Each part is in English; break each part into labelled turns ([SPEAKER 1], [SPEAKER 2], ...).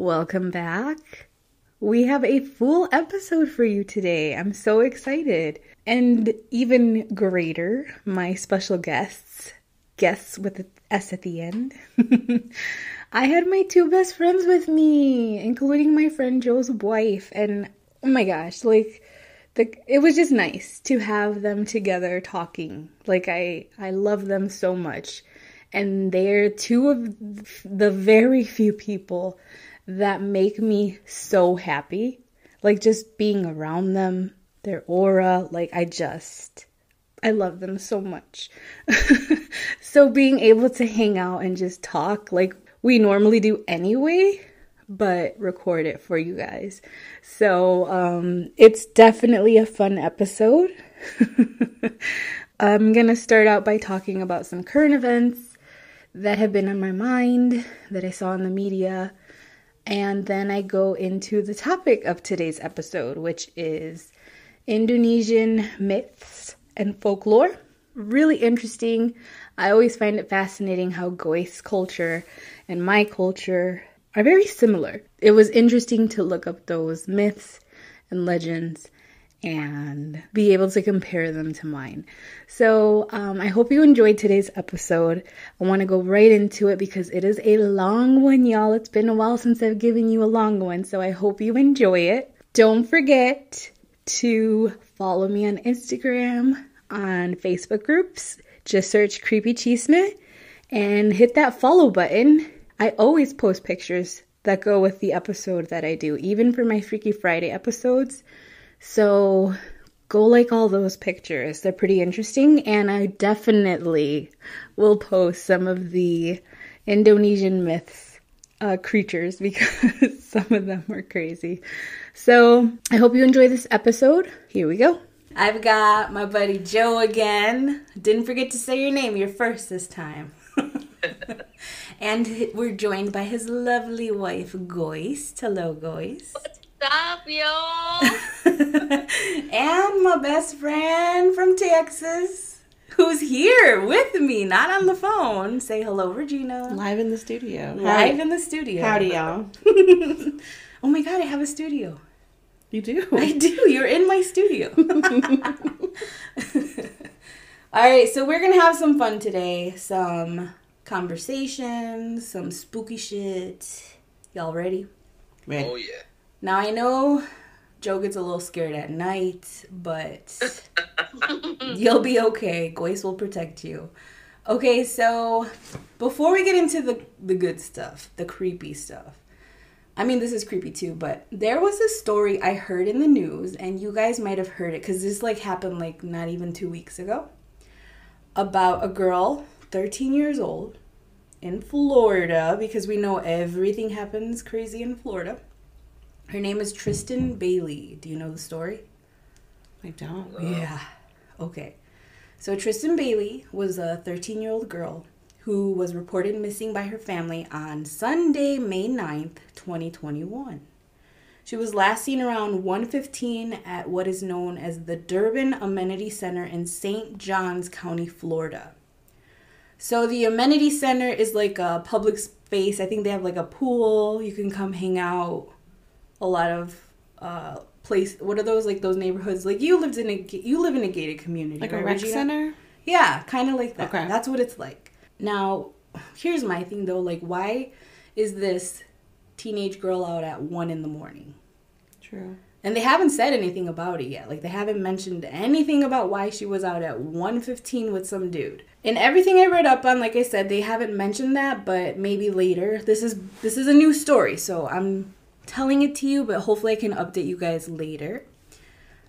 [SPEAKER 1] Welcome back. We have a full episode for you today. I'm so excited. And even greater, my special guests, guests with an S at the end. I had my two best friends with me, including my friend Joe's wife. And oh my gosh, like, the, it was just nice to have them together talking. Like I I love them so much and they're two of the very few people that make me so happy. Like just being around them, their aura, like I just I love them so much. so being able to hang out and just talk like we normally do anyway, but record it for you guys. So um it's definitely a fun episode. I'm going to start out by talking about some current events that have been on my mind that I saw in the media. And then I go into the topic of today's episode, which is Indonesian myths and folklore. Really interesting. I always find it fascinating how Gois culture and my culture are very similar. It was interesting to look up those myths and legends and be able to compare them to mine. So, um, I hope you enjoyed today's episode. I want to go right into it because it is a long one, y'all. It's been a while since I've given you a long one, so I hope you enjoy it. Don't forget to follow me on Instagram, on Facebook groups. Just search Creepy Chisme and hit that follow button. I always post pictures that go with the episode that I do, even for my Freaky Friday episodes. So go like all those pictures. They're pretty interesting, and I definitely will post some of the Indonesian myths uh, creatures because some of them are crazy. So I hope you enjoy this episode. Here we go. I've got my buddy Joe again. Didn't forget to say your name. You're first this time. and we're joined by his lovely wife, Goist. Hello, Goist.
[SPEAKER 2] Stop, yo.
[SPEAKER 1] and my best friend from Texas, who's here with me, not on the phone. Say hello, Regina.
[SPEAKER 3] Live in the studio.
[SPEAKER 1] Live in the studio.
[SPEAKER 3] Howdy, y'all.
[SPEAKER 1] oh my god, I have a studio.
[SPEAKER 3] You do?
[SPEAKER 1] I do. You're in my studio. All right, so we're going to have some fun today. Some conversations, some spooky shit. Y'all ready?
[SPEAKER 2] Oh, ready. Oh, yeah.
[SPEAKER 1] Now I know Joe gets a little scared at night, but you'll be okay. Grace will protect you. Okay, so before we get into the the good stuff, the creepy stuff. I mean, this is creepy too, but there was a story I heard in the news, and you guys might have heard it because this like happened like not even two weeks ago. About a girl, 13 years old, in Florida, because we know everything happens crazy in Florida her name is Tristyn Bailey. Do you know the story?
[SPEAKER 3] I don't.
[SPEAKER 1] Yeah. Okay. So Tristyn Bailey was a 13 year old girl who was reported missing by her family on Sunday, May 9th, 2021. She was last seen around 1:15 at what is known as the Durbin Amenity Center in St. Johns County, Florida. So the amenity center is like a public space. I think they have like a pool. You can come hang out a lot of uh place what are those like those neighborhoods? Like you lived in a you live in a gated community
[SPEAKER 3] like right, a rec Regina? center?
[SPEAKER 1] Yeah kind of like that. Okay. That's what it's like. Now here's my thing though like why is this teenage girl out at one in the morning?
[SPEAKER 3] True.
[SPEAKER 1] And they haven't said anything about it yet. Like they haven't mentioned anything about why she was out at 1.15 with some dude. And everything i read up on like i said they haven't mentioned that but maybe later. This is this is a new story so i'm telling it to you, but hopefully I can update you guys later.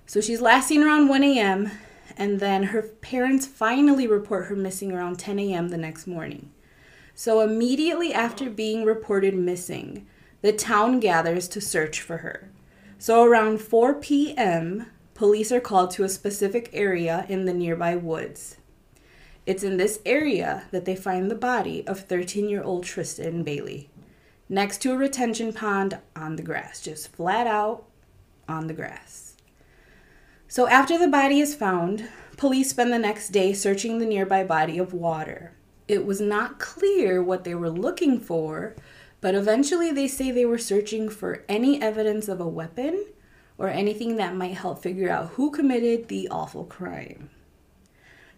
[SPEAKER 1] So she's last seen around 1 a.m., and then her parents finally report her missing around 10 a.m. the next morning. So immediately after being reported missing, the town gathers to search for her. So around 4 p.m., police are called to a specific area in the nearby woods. It's in this area that they find the body of 13 year old Tristyn Bailey next to a retention pond on the grass, just flat out on the grass. So after the body is found, police spend the next day searching the nearby body of water. It was not clear what they were looking for, but eventually they say they were searching for any evidence of a weapon or anything that might help figure out who committed the awful crime.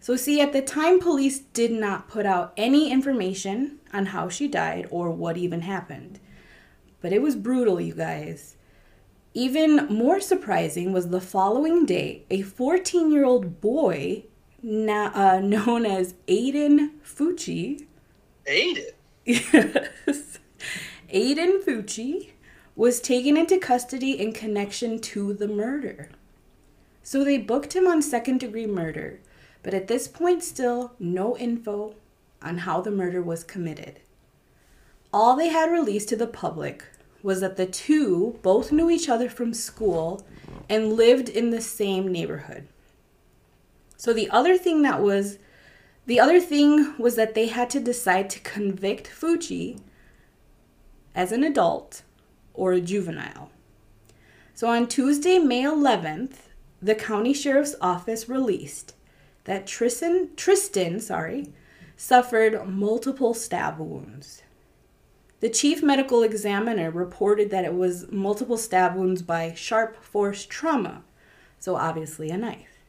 [SPEAKER 1] So, see, at the time, police did not put out any information on how she died or what even happened. But it was brutal, you guys. Even more surprising was the following day, a 14 year old boy na- uh, known as Aiden Fucci.
[SPEAKER 4] Aiden?
[SPEAKER 1] Yes. Aiden Fucci was taken into custody in connection to the murder. So they booked him on second degree murder, but at this point, still no info on how the murder was committed. All they had released to the public was that the two both knew each other from school and lived in the same neighborhood. So the other thing that was the other thing was that they had to decide to convict Fucci as an adult or a juvenile. So on Tuesday, May 11th, the county sheriff's office released that Tristyn, Tristyn, sorry, suffered multiple stab wounds. The chief medical examiner reported that it was multiple stab wounds by sharp force trauma, so obviously a knife.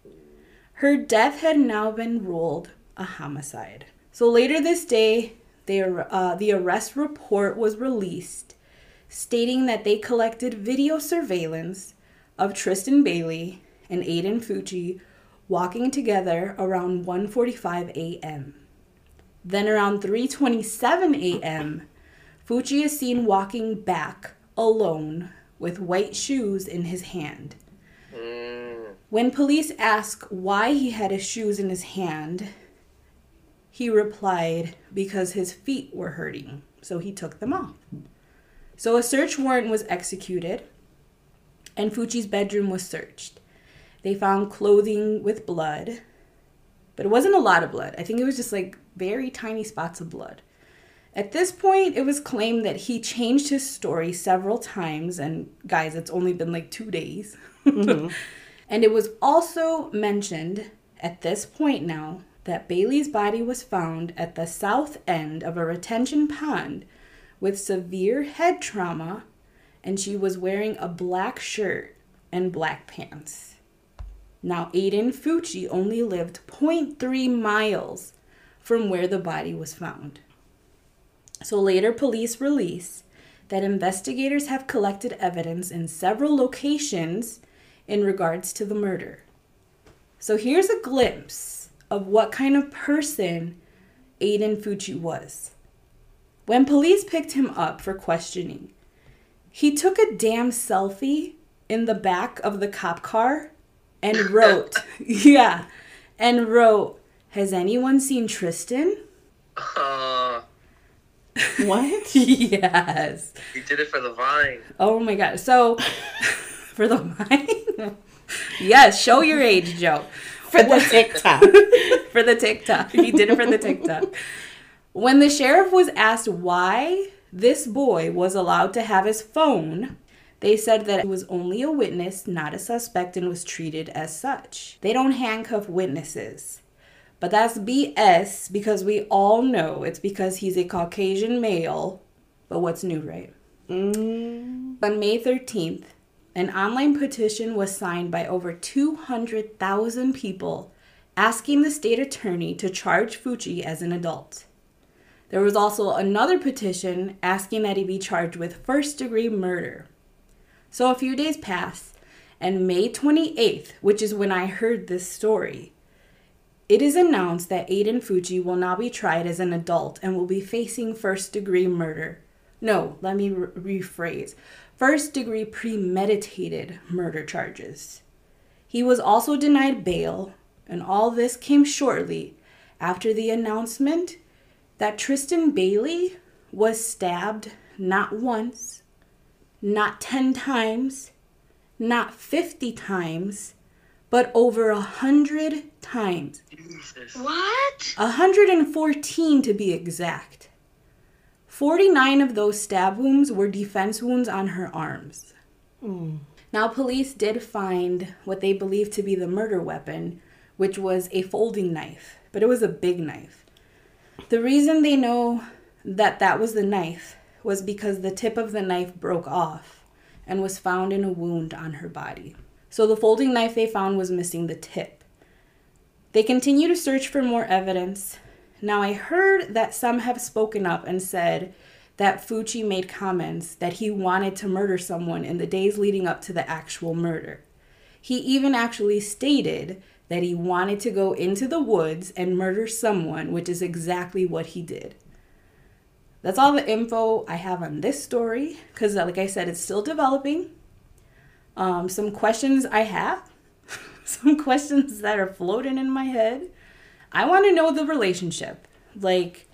[SPEAKER 1] Her death had now been ruled a homicide. So later this day, they, uh, the arrest report was released stating that they collected video surveillance of Tristyn Bailey and Aiden Fucci walking together around 1:45 a.m. Then around 3:27 a.m., Fucci is seen walking back alone with white shoes in his hand. Mm. When police ask why he had his shoes in his hand, he replied because his feet were hurting, so he took them off. So a search warrant was executed, and Fucci's bedroom was searched. They found clothing with blood, but it wasn't a lot of blood. I think it was just like very tiny spots of blood. At this point, it was claimed that he changed his story several times, and guys, it's only been like two days. Mm-hmm. and it was also mentioned at this point now that Bailey's body was found at the south end of a retention pond with severe head trauma, and she was wearing a black shirt and black pants. Now, Aiden Fucci only lived 0.3 miles from where the body was found. So later, police release that investigators have collected evidence in several locations in regards to the murder. So here's a glimpse of what kind of person Aiden Fucci was. When police picked him up for questioning, he took a damn selfie in the back of the cop car and wrote, yeah, and wrote, Has anyone seen Tristyn?
[SPEAKER 4] Uh,
[SPEAKER 3] What?
[SPEAKER 1] yes.
[SPEAKER 4] he did it for the vine.
[SPEAKER 1] Oh my god. So for the wine? yes, show your age, Joe.
[SPEAKER 3] For the TikTok.
[SPEAKER 1] for the TikTok. He did it for the TikTok. When the sheriff was asked why this boy was allowed to have his phone, they said that he was only a witness, not a suspect, and was treated as such. They don't handcuff witnesses. But that's BS because we all know it's because he's a Caucasian male. But what's new, right?
[SPEAKER 3] Mm.
[SPEAKER 1] On May 13th, an online petition was signed by over 200,000 people asking the state attorney to charge Fucci as an adult. There was also another petition asking that he be charged with first degree murder. So a few days passed, and May 28th, which is when I heard this story, it is announced that Aiden Fucci will now be tried as an adult and will be facing first degree murder. No, let me re- rephrase first degree premeditated murder charges. He was also denied bail, and all this came shortly after the announcement that Tristyn Bailey was stabbed not once, not 10 times, not 50 times, but over a 100 times.
[SPEAKER 4] Jesus.
[SPEAKER 2] What?
[SPEAKER 1] 114 to be exact. 49 of those stab wounds were defense wounds on her arms. Hmm. Now, police did find what they believed to be the murder weapon, which was a folding knife, but it was a big knife. The reason they know that that was the knife was because the tip of the knife broke off and was found in a wound on her body. So the folding knife they found was missing the tip. They continue to search for more evidence. Now, I heard that some have spoken up and said that Fucci made comments that he wanted to murder someone in the days leading up to the actual murder. He even actually stated that he wanted to go into the woods and murder someone, which is exactly what he did. That's all the info I have on this story because, like I said, it's still developing. Um, some questions I have, some questions that are floating in my head. I want to know the relationship. Like,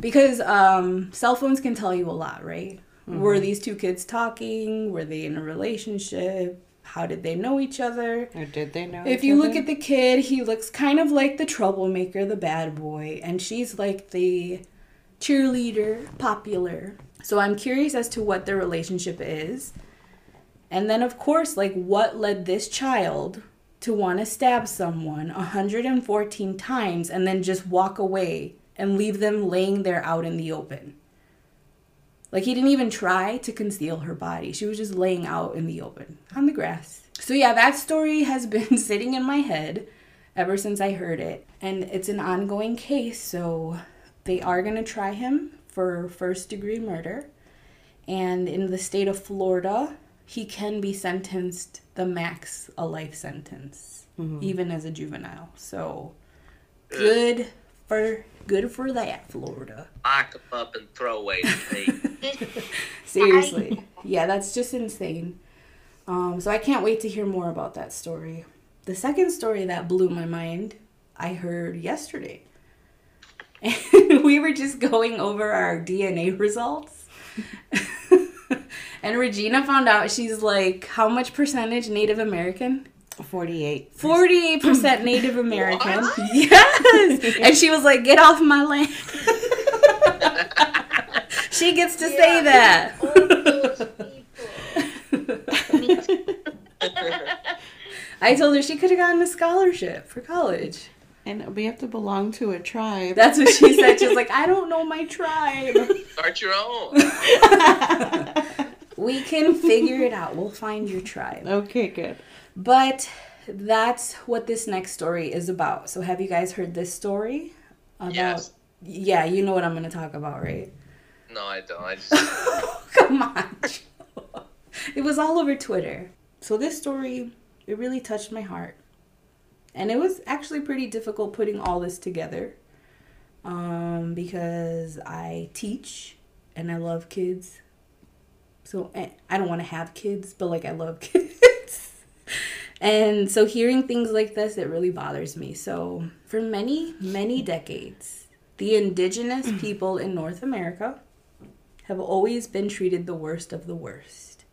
[SPEAKER 1] because um, cell phones can tell you a lot, right? Were these two kids talking? Were they in a relationship? How did they know each other?
[SPEAKER 3] Or did they know?
[SPEAKER 1] If you look at the kid, he looks kind of like the troublemaker, the bad boy, and she's like the cheerleader, popular. So I'm curious as to what their relationship is. And then, of course, like what led this child to want to stab someone 114 times and then just walk away and leave them laying there out in the open? Like he didn't even try to conceal her body. She was just laying out in the open on the grass. So yeah, that story has been sitting in my head ever since I heard it. And it's an ongoing case, so they are going to try him for first degree murder. And in the state of Florida, he can be sentenced the max a life sentence, even as a juvenile. So good for good for that, Florida.
[SPEAKER 4] Lock him up and throw away the.
[SPEAKER 1] Seriously. Yeah, that's just insane. Um, so I can't wait to hear more about that story. The second story that blew my mind, I heard yesterday. And we were just going over our DNA results. and Regina found out she's like, how much percentage Native American?
[SPEAKER 3] 48.
[SPEAKER 1] 48% Native American.
[SPEAKER 4] What?
[SPEAKER 1] Yes. And she was like, get off my land. she gets to say that.
[SPEAKER 2] All those people.
[SPEAKER 1] I told her she could have gotten a scholarship for college.
[SPEAKER 3] And we have to belong to a tribe.
[SPEAKER 1] That's what she said. She's like, I don't know my tribe.
[SPEAKER 4] Start your own.
[SPEAKER 1] We can figure it out. We'll find your tribe.
[SPEAKER 3] okay, good.
[SPEAKER 1] But that's what this next story is about. So have you guys heard this story? About
[SPEAKER 4] Yes.
[SPEAKER 1] Yeah, you know what I'm gonna talk about, right?
[SPEAKER 4] No, I don't. I just
[SPEAKER 1] Come on. It was all over Twitter. So this story, it really touched my heart. And it was actually pretty difficult putting all this together. Um, because I teach and I love kids. So eh, I don't want to have kids, but like I love kids. and so hearing things like this, it really bothers me. So for many, many decades, the indigenous people in North America have always been treated the worst of the worst.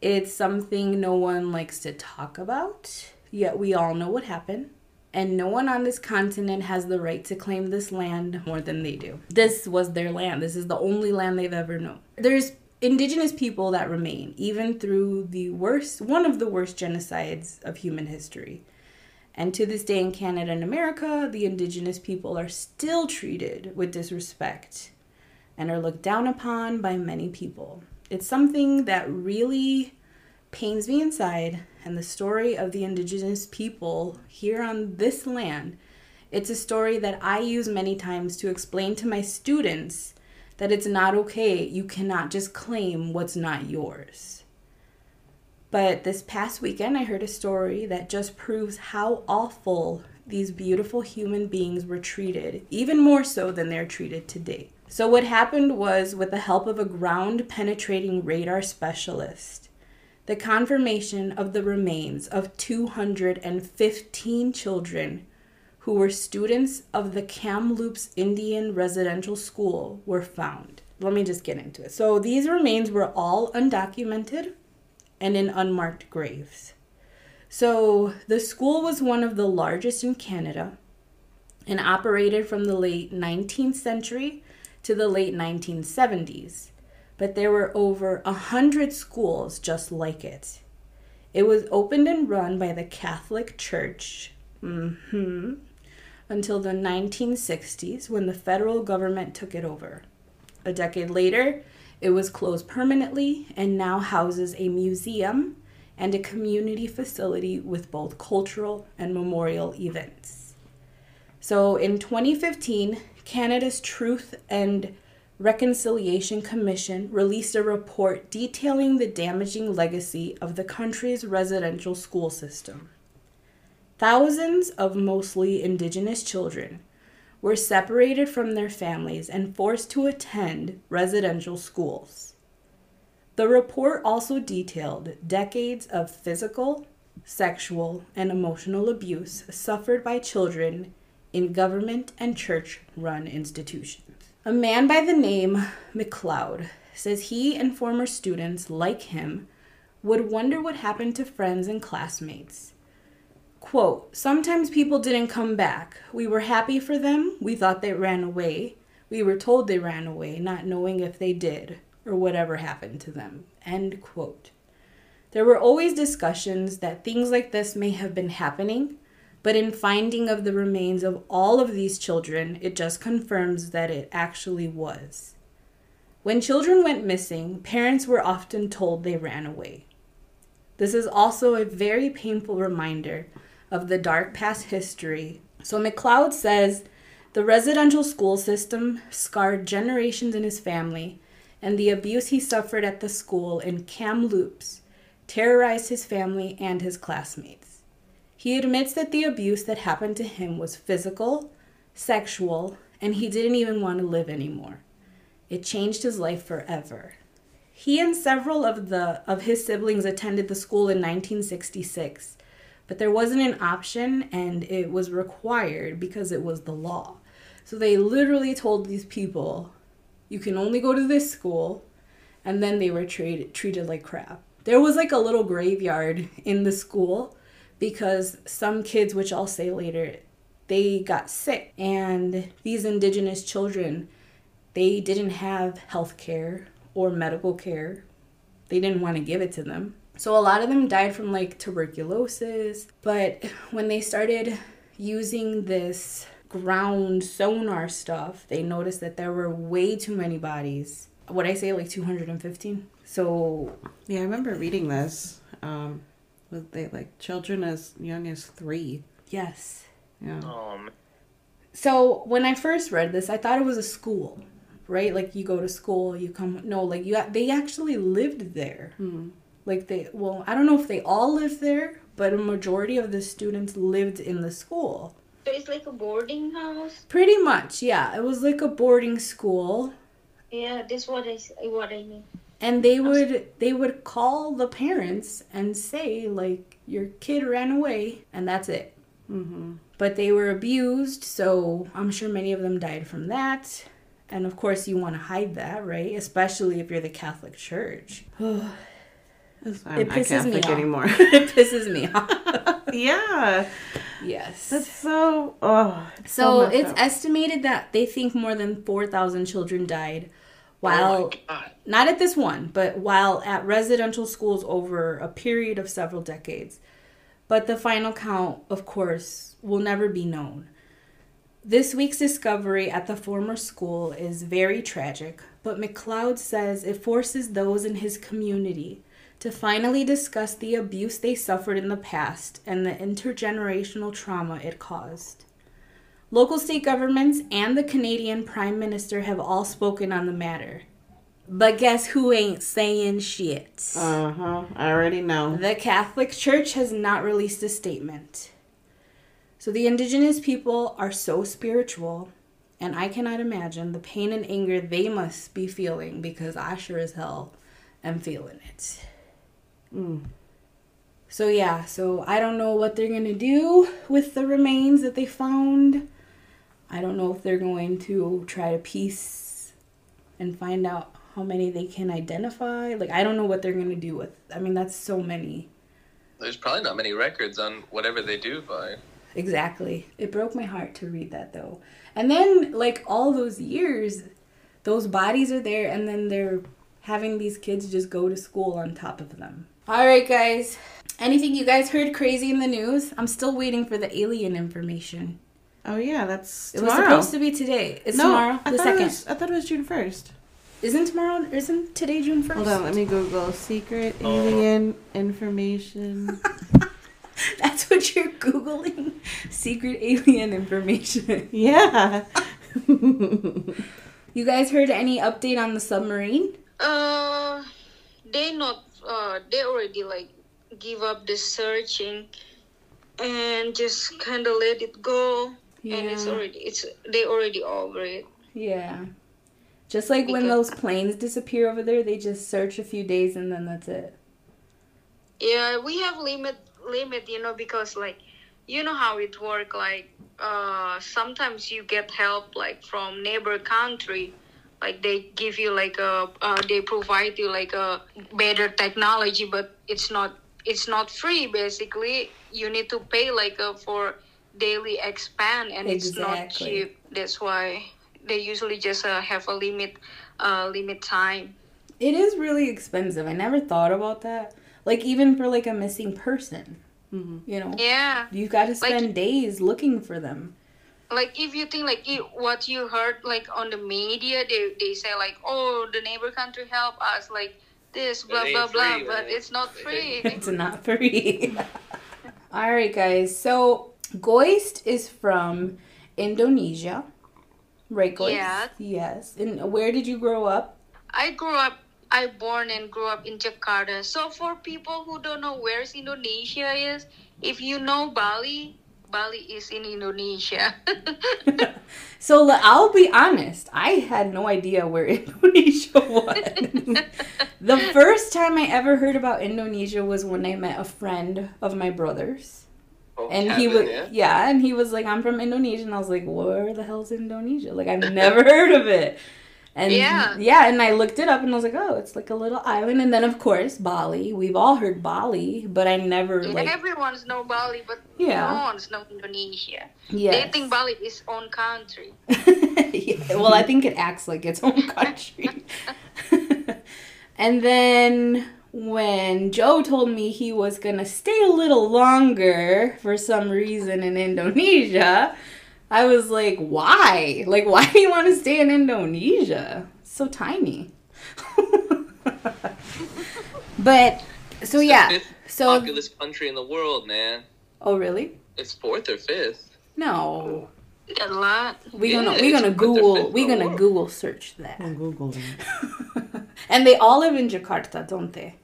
[SPEAKER 1] It's something no one likes to talk about, yet we all know what happened. And no one on this continent has the right to claim this land more than they do. This was their land. This is the only land they've ever known. There's indigenous people that remain, even through the worst, one of the worst genocides of human history. And to this day in Canada and America, the indigenous people are still treated with disrespect and are looked down upon by many people. It's something that really pains me inside, and the story of the indigenous people here on this land. It's a story that I use many times to explain to my students that it's not okay. You cannot just claim what's not yours. But this past weekend, I heard a story that just proves how awful these beautiful human beings were treated, even more so than they're treated today. So, what happened was, with the help of a ground penetrating radar specialist, the confirmation of the remains of 215 children who were students of the Kamloops Indian Residential School were found. let me just get into it. So these remains were all undocumented and in unmarked graves. So the school was one of the largest in Canada and operated from the late 19th century to the late 1970s. But there were over a hundred schools just like it. It was opened and run by the Catholic Church mhm, until the 1960s when the federal government took it over. A decade later, it was closed permanently and now houses a museum and a community facility with both cultural and memorial events. So in 2015, Canada's Truth and Reconciliation Commission released a report detailing the damaging legacy of the country's residential school system. Thousands of mostly Indigenous children were separated from their families and forced to attend residential schools. The report also detailed decades of physical, sexual, and emotional abuse suffered by children in government and church run institutions. A man by the name McLeod says he and former students like him would wonder what happened to friends and classmates. Quote, sometimes people didn't come back. We were happy for them. We thought they ran away. We were told they ran away, not knowing if they did or whatever happened to them. End quote. There were always discussions that things like this may have been happening, but in finding of the remains of all of these children, it just confirms that it actually was. When children went missing, parents were often told they ran away. This is also a very painful reminder of the dark past history. So McLeod says the residential school system scarred generations in his family, and the abuse he suffered at the school in Kamloops terrorized his family and his classmates. He admits that the abuse that happened to him was physical, sexual, and he didn't even want to live anymore. It changed his life forever. He and several of the of his siblings attended the school in 1966, but there wasn't an option and it was required because it was the law. So they literally told these people, you can only go to this school, and then they were treated treated like crap. There was like a little graveyard in the school because some kids, which I'll say later, they got sick and these indigenous children they didn't have health care or medical care. They didn't want to give it to them. So a lot of them died from like tuberculosis. But when they started using this ground sonar stuff, they noticed that there were way too many bodies. What I say, like 215. So
[SPEAKER 3] Yeah, I remember reading this. Um, with they like children as young as three.
[SPEAKER 1] yes.
[SPEAKER 3] Yeah.
[SPEAKER 4] Oh, man.
[SPEAKER 1] So when I first read this, I thought it was a school, right? Like you go to school, you come. No, like you. They actually lived there.
[SPEAKER 3] Hmm.
[SPEAKER 1] Like they. Well, I don't know if they all lived there, but a majority of the students lived in the school.
[SPEAKER 2] So it's like a boarding house.
[SPEAKER 1] Pretty much, yeah. It was like a boarding school,
[SPEAKER 2] Yeah, this what I s- what I mean.
[SPEAKER 1] And they would they would call the parents and say like your kid ran away, and that's it.
[SPEAKER 3] Mm-hmm.
[SPEAKER 1] but they were abused, so I'm sure many of them died from that. And of course, you want to hide that, right? Especially if you're the Catholic Church.
[SPEAKER 3] I'm
[SPEAKER 1] It pisses me off.
[SPEAKER 3] anymore.
[SPEAKER 1] it pisses me off.
[SPEAKER 3] yeah.
[SPEAKER 1] yes.
[SPEAKER 3] That's so. Oh. it's
[SPEAKER 1] so
[SPEAKER 3] messed
[SPEAKER 1] it's
[SPEAKER 3] up.
[SPEAKER 1] estimated that they think more than 4,000 children died
[SPEAKER 4] Oh
[SPEAKER 1] while
[SPEAKER 4] my God.
[SPEAKER 1] not at this one, but while at residential schools over a period of several decades. But the final count, of course, will never be known. This week's discovery at the former school is very tragic, but McLeod says it forces those in his community to finally discuss the abuse they suffered in the past and the intergenerational trauma it caused. Local state governments and the Canadian Prime Minister have all spoken on the matter. But guess who ain't saying shit?
[SPEAKER 3] Uh huh. I already know.
[SPEAKER 1] The Catholic Church has not released a statement. So the indigenous people are so spiritual, and I cannot imagine the pain and anger they must be feeling because I sure as hell am feeling it.
[SPEAKER 3] Mm.
[SPEAKER 1] So yeah, so I don't know what they're gonna do with the remains that they found. I don't know if they're going to try to piece and find out how many they can identify. Like I don't know what they're gonna do with. I mean, that's so many.
[SPEAKER 4] There's probably not many records on whatever they do by.
[SPEAKER 1] Exactly. It broke my heart to read that though. And then like all those years, those bodies are there, and then they're having these kids just go to school on top of them. All right, guys. Anything you guys heard crazy in the news? I'm still waiting for the alien information.
[SPEAKER 3] Oh yeah, that's
[SPEAKER 1] It
[SPEAKER 3] tomorrow.
[SPEAKER 1] was supposed to be today. It's
[SPEAKER 3] no,
[SPEAKER 1] tomorrow,
[SPEAKER 3] I
[SPEAKER 1] the
[SPEAKER 3] thought
[SPEAKER 1] second.
[SPEAKER 3] It was, I thought it was June first.
[SPEAKER 1] Isn't tomorrow? Isn't today June first?
[SPEAKER 3] Hold on, let me Google secret
[SPEAKER 4] Oh.
[SPEAKER 3] alien information.
[SPEAKER 1] That's what you're googling. Secret alien information.
[SPEAKER 3] yeah.
[SPEAKER 1] You guys heard any update on the submarine?
[SPEAKER 2] Uh, they not. Uh, they already like give up the searching, and just kind of let it go. And it's already it's they already over it.
[SPEAKER 1] Yeah. Just like when those planes disappear over there, they just search a few days and then that's it.
[SPEAKER 2] Yeah, we have limit limit, you know, because like you know how it work. Like uh, sometimes you get help like from neighbor country. Like they give you like a uh, they provide you like a better technology, but it's not it's not free. Basically, you need to pay like a for daily expand, and it's not cheap. That's why they usually just uh, have a limit uh, limit time.
[SPEAKER 1] It is really expensive. I never thought about that. Like even for like a missing person,
[SPEAKER 3] hmm
[SPEAKER 1] you know,
[SPEAKER 2] Yeah.
[SPEAKER 1] you've got to spend
[SPEAKER 2] Like-
[SPEAKER 1] days looking for them.
[SPEAKER 2] like if you think like it, what you heard like on the media they, they say like oh the neighbor country help us like this blah
[SPEAKER 4] ain't
[SPEAKER 2] blah blah
[SPEAKER 4] free,
[SPEAKER 2] but it's not free
[SPEAKER 1] it's not free. All right, guys. So Goist is from Indonesia, right? Goist?
[SPEAKER 2] Yeah.
[SPEAKER 1] Yes. And where did you grow up?
[SPEAKER 2] i grew up i born and grew up in jakarta so for people who don't know where's indonesia is if you know bali bali is in indonesia
[SPEAKER 1] So I'll be honest, I had no idea where Indonesia was. the first time I ever heard about Indonesia was when I met a friend of my brother's.
[SPEAKER 4] Oh,
[SPEAKER 1] And he was
[SPEAKER 4] yeah?
[SPEAKER 1] yeah, and he was like, I'm from Indonesia and I was like, Where the hell's Indonesia? Like I've never heard of it. And
[SPEAKER 2] Yeah.
[SPEAKER 1] yeah, and I looked it up and I was like, Oh, it's like a little island and then of course Bali. We've all heard Bali, but I never like
[SPEAKER 2] everyone's know bali but
[SPEAKER 1] Yeah.
[SPEAKER 2] no one's know indonesia
[SPEAKER 1] yeah.
[SPEAKER 2] they think bali is own country
[SPEAKER 1] Yeah, well, I think it acts like its own country. and then when Joe told me he was gonna stay a little longer for some reason in Indonesia, I was like, why? Like, why do you want to stay in Indonesia? It's so tiny. but so
[SPEAKER 4] It's the
[SPEAKER 1] yeah,
[SPEAKER 4] fifth
[SPEAKER 1] so
[SPEAKER 4] populous country in the world, man.
[SPEAKER 1] oh really?
[SPEAKER 4] It's fourth or fifth.
[SPEAKER 1] No,
[SPEAKER 2] a lot
[SPEAKER 1] we
[SPEAKER 4] Yeah,
[SPEAKER 1] gonna we gonna Google we
[SPEAKER 4] in
[SPEAKER 1] gonna. Google search that.
[SPEAKER 3] On Google. then.
[SPEAKER 1] and they all live in Jakarta, don't they?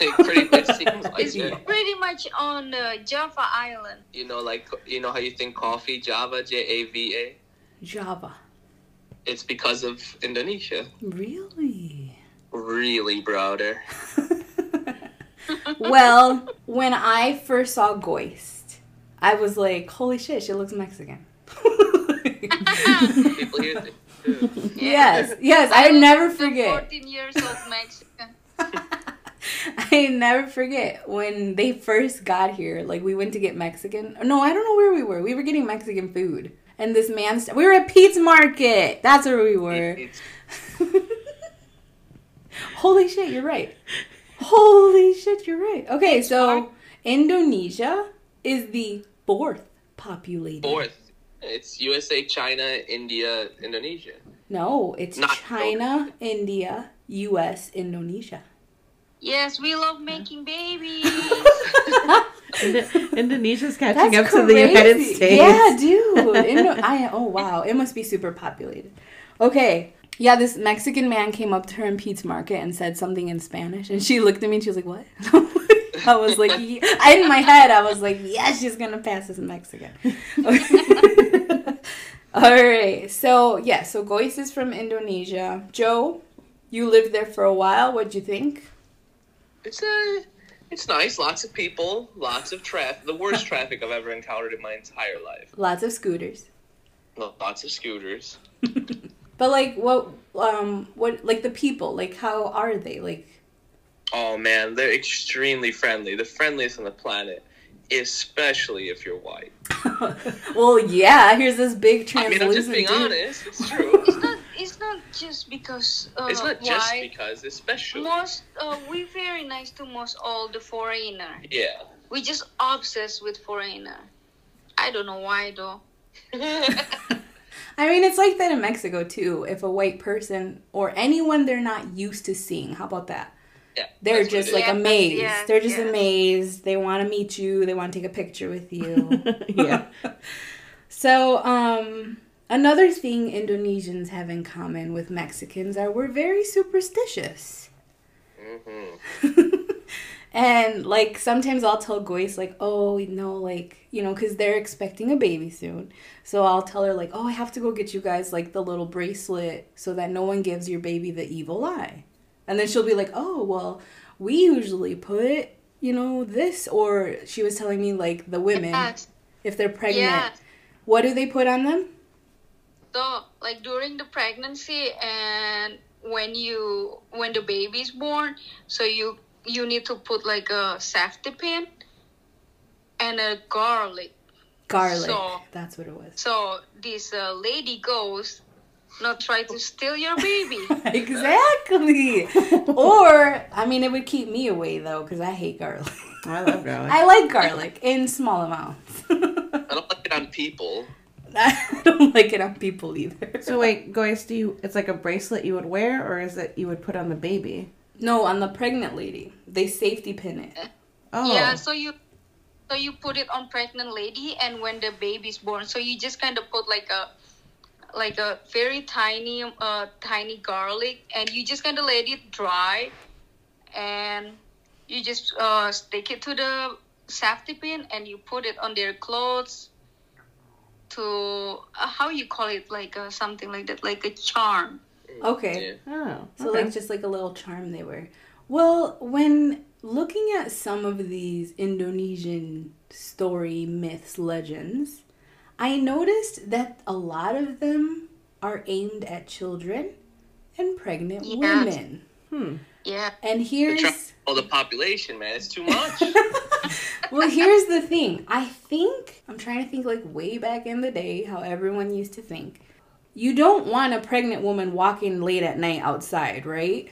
[SPEAKER 4] It pretty it seems like
[SPEAKER 2] it's
[SPEAKER 4] it.
[SPEAKER 2] pretty much on uh, java island
[SPEAKER 4] You know, like you know how you think coffee, Java, J A V A.
[SPEAKER 1] Java.
[SPEAKER 4] It's because of Indonesia.
[SPEAKER 1] Really?
[SPEAKER 4] Really, brother.
[SPEAKER 1] well, when I first saw Goist, I was like, holy shit, she looks Mexican.
[SPEAKER 4] People here think
[SPEAKER 1] yes, yes, I never forget.
[SPEAKER 2] 14 years old Mexican.
[SPEAKER 1] I never forget when they first got here. Like we went to get Mexican. No, I don't know where we were. We were getting Mexican food, and this man. St- we were at Pete's Market. That's where we were. Holy shit, you're right. Holy shit, you're right. Okay, so Indonesia is the fourth populated.
[SPEAKER 4] Fourth. It's USA, China, India, Indonesia.
[SPEAKER 1] No, it's
[SPEAKER 4] Not-
[SPEAKER 1] China, India, US, Indonesia.
[SPEAKER 2] Yes, we love making babies.
[SPEAKER 3] Indonesia's catching
[SPEAKER 1] That's
[SPEAKER 3] up to the United. States.
[SPEAKER 1] Yeah, dude. Indo- I, oh wow, it must be super populated. Okay, yeah, this Mexican man came up to her in Pete's Market and said something in Spanish, and she looked at me and she was like, "What?" I was like, yeah. in my head, I was like, "Yeah, she's gonna pass as Mexican." All right, so yeah, so Gois is from Indonesia. Joe, you lived there for a while. What'd you think?
[SPEAKER 4] It's uh, it's nice. Lots of people, lots of traffic. The worst traffic I've ever encountered in my entire life.
[SPEAKER 1] Lots of scooters.
[SPEAKER 4] Lots of scooters.
[SPEAKER 1] But like, what, um, what, like the people, like how are they? Like,
[SPEAKER 4] Oh man, they're extremely friendly. The friendliest on the planet, especially if you're white.
[SPEAKER 1] well, yeah. Here's this big
[SPEAKER 4] I mean, I'm just
[SPEAKER 1] translucent
[SPEAKER 4] being
[SPEAKER 1] dude.
[SPEAKER 4] honest. It's true.
[SPEAKER 2] It's not. Just because. Uh,
[SPEAKER 4] it's not just
[SPEAKER 2] why.
[SPEAKER 4] because, especially.
[SPEAKER 2] Most. Uh, we very nice to most all the foreigner.
[SPEAKER 4] Yeah.
[SPEAKER 2] We just obsessed with foreigner. I don't know why though.
[SPEAKER 1] I mean, it's like that in Mexico too. If a white person or anyone they're not used to seeing, how about that?
[SPEAKER 4] Yeah.
[SPEAKER 1] They're just like
[SPEAKER 2] Yeah,
[SPEAKER 1] amazed.
[SPEAKER 2] yeah,
[SPEAKER 1] They're just
[SPEAKER 2] yeah.
[SPEAKER 1] amazed. They want to meet you. They want to take a picture with you.
[SPEAKER 3] yeah.
[SPEAKER 1] so, um, another thing Indonesians have in common with Mexicans are we're very superstitious.
[SPEAKER 4] Mhm.
[SPEAKER 1] and like sometimes I'll tell Goyce like, oh no, like you know, because they're expecting a baby soon. So I'll tell her like, oh, I have to go get you guys like the little bracelet so that no one gives your baby the evil eye. And then she'll be like, oh well, we usually put you know this, or she was telling me like the women
[SPEAKER 2] Yes.
[SPEAKER 1] if they're pregnant,
[SPEAKER 2] Yes.
[SPEAKER 1] what do they put on them?
[SPEAKER 2] So, like during the pregnancy and when you when the baby's born, so you you need to put like a safety pin and a garlic.
[SPEAKER 1] Garlic.
[SPEAKER 2] So-
[SPEAKER 1] That's what it was.
[SPEAKER 2] So this uh, lady goes, not try to steal your baby.
[SPEAKER 1] exactly. or I mean, it would keep me away though, because I hate garlic.
[SPEAKER 3] I love garlic.
[SPEAKER 1] I like garlic in small amounts.
[SPEAKER 4] I don't like it on people.
[SPEAKER 1] I don't like it on people either.
[SPEAKER 3] so wait, guys, do you? It's like a bracelet you would wear, or is it you would put on the baby?
[SPEAKER 1] no, on the pregnant lady, they safety pin it.
[SPEAKER 3] Oh,
[SPEAKER 2] Yeah, so you so you put it on pregnant lady and when the baby's born, so you just kind of put like a like a very tiny uh tiny garlic and you just kind of let it dry and you just uh stick it to the safety pin and you put it on their clothes to uh, how you call it like uh, something like that like a charm
[SPEAKER 1] Okay.
[SPEAKER 4] Yeah.
[SPEAKER 3] Oh,
[SPEAKER 1] So
[SPEAKER 3] okay.
[SPEAKER 1] like just like a little charm they wear. Well, when looking at some of these Indonesian story myths legends, I noticed that a lot of them are aimed at children and pregnant
[SPEAKER 2] Yes.
[SPEAKER 1] women.
[SPEAKER 3] hmm.
[SPEAKER 2] yeah
[SPEAKER 1] And
[SPEAKER 4] They're trying
[SPEAKER 1] here's
[SPEAKER 4] to control the population, man. It's too much.
[SPEAKER 1] well, here's the thing. I think I'm trying to think like way back in the day how everyone used to think. You don't want a pregnant woman walking late at night outside, right?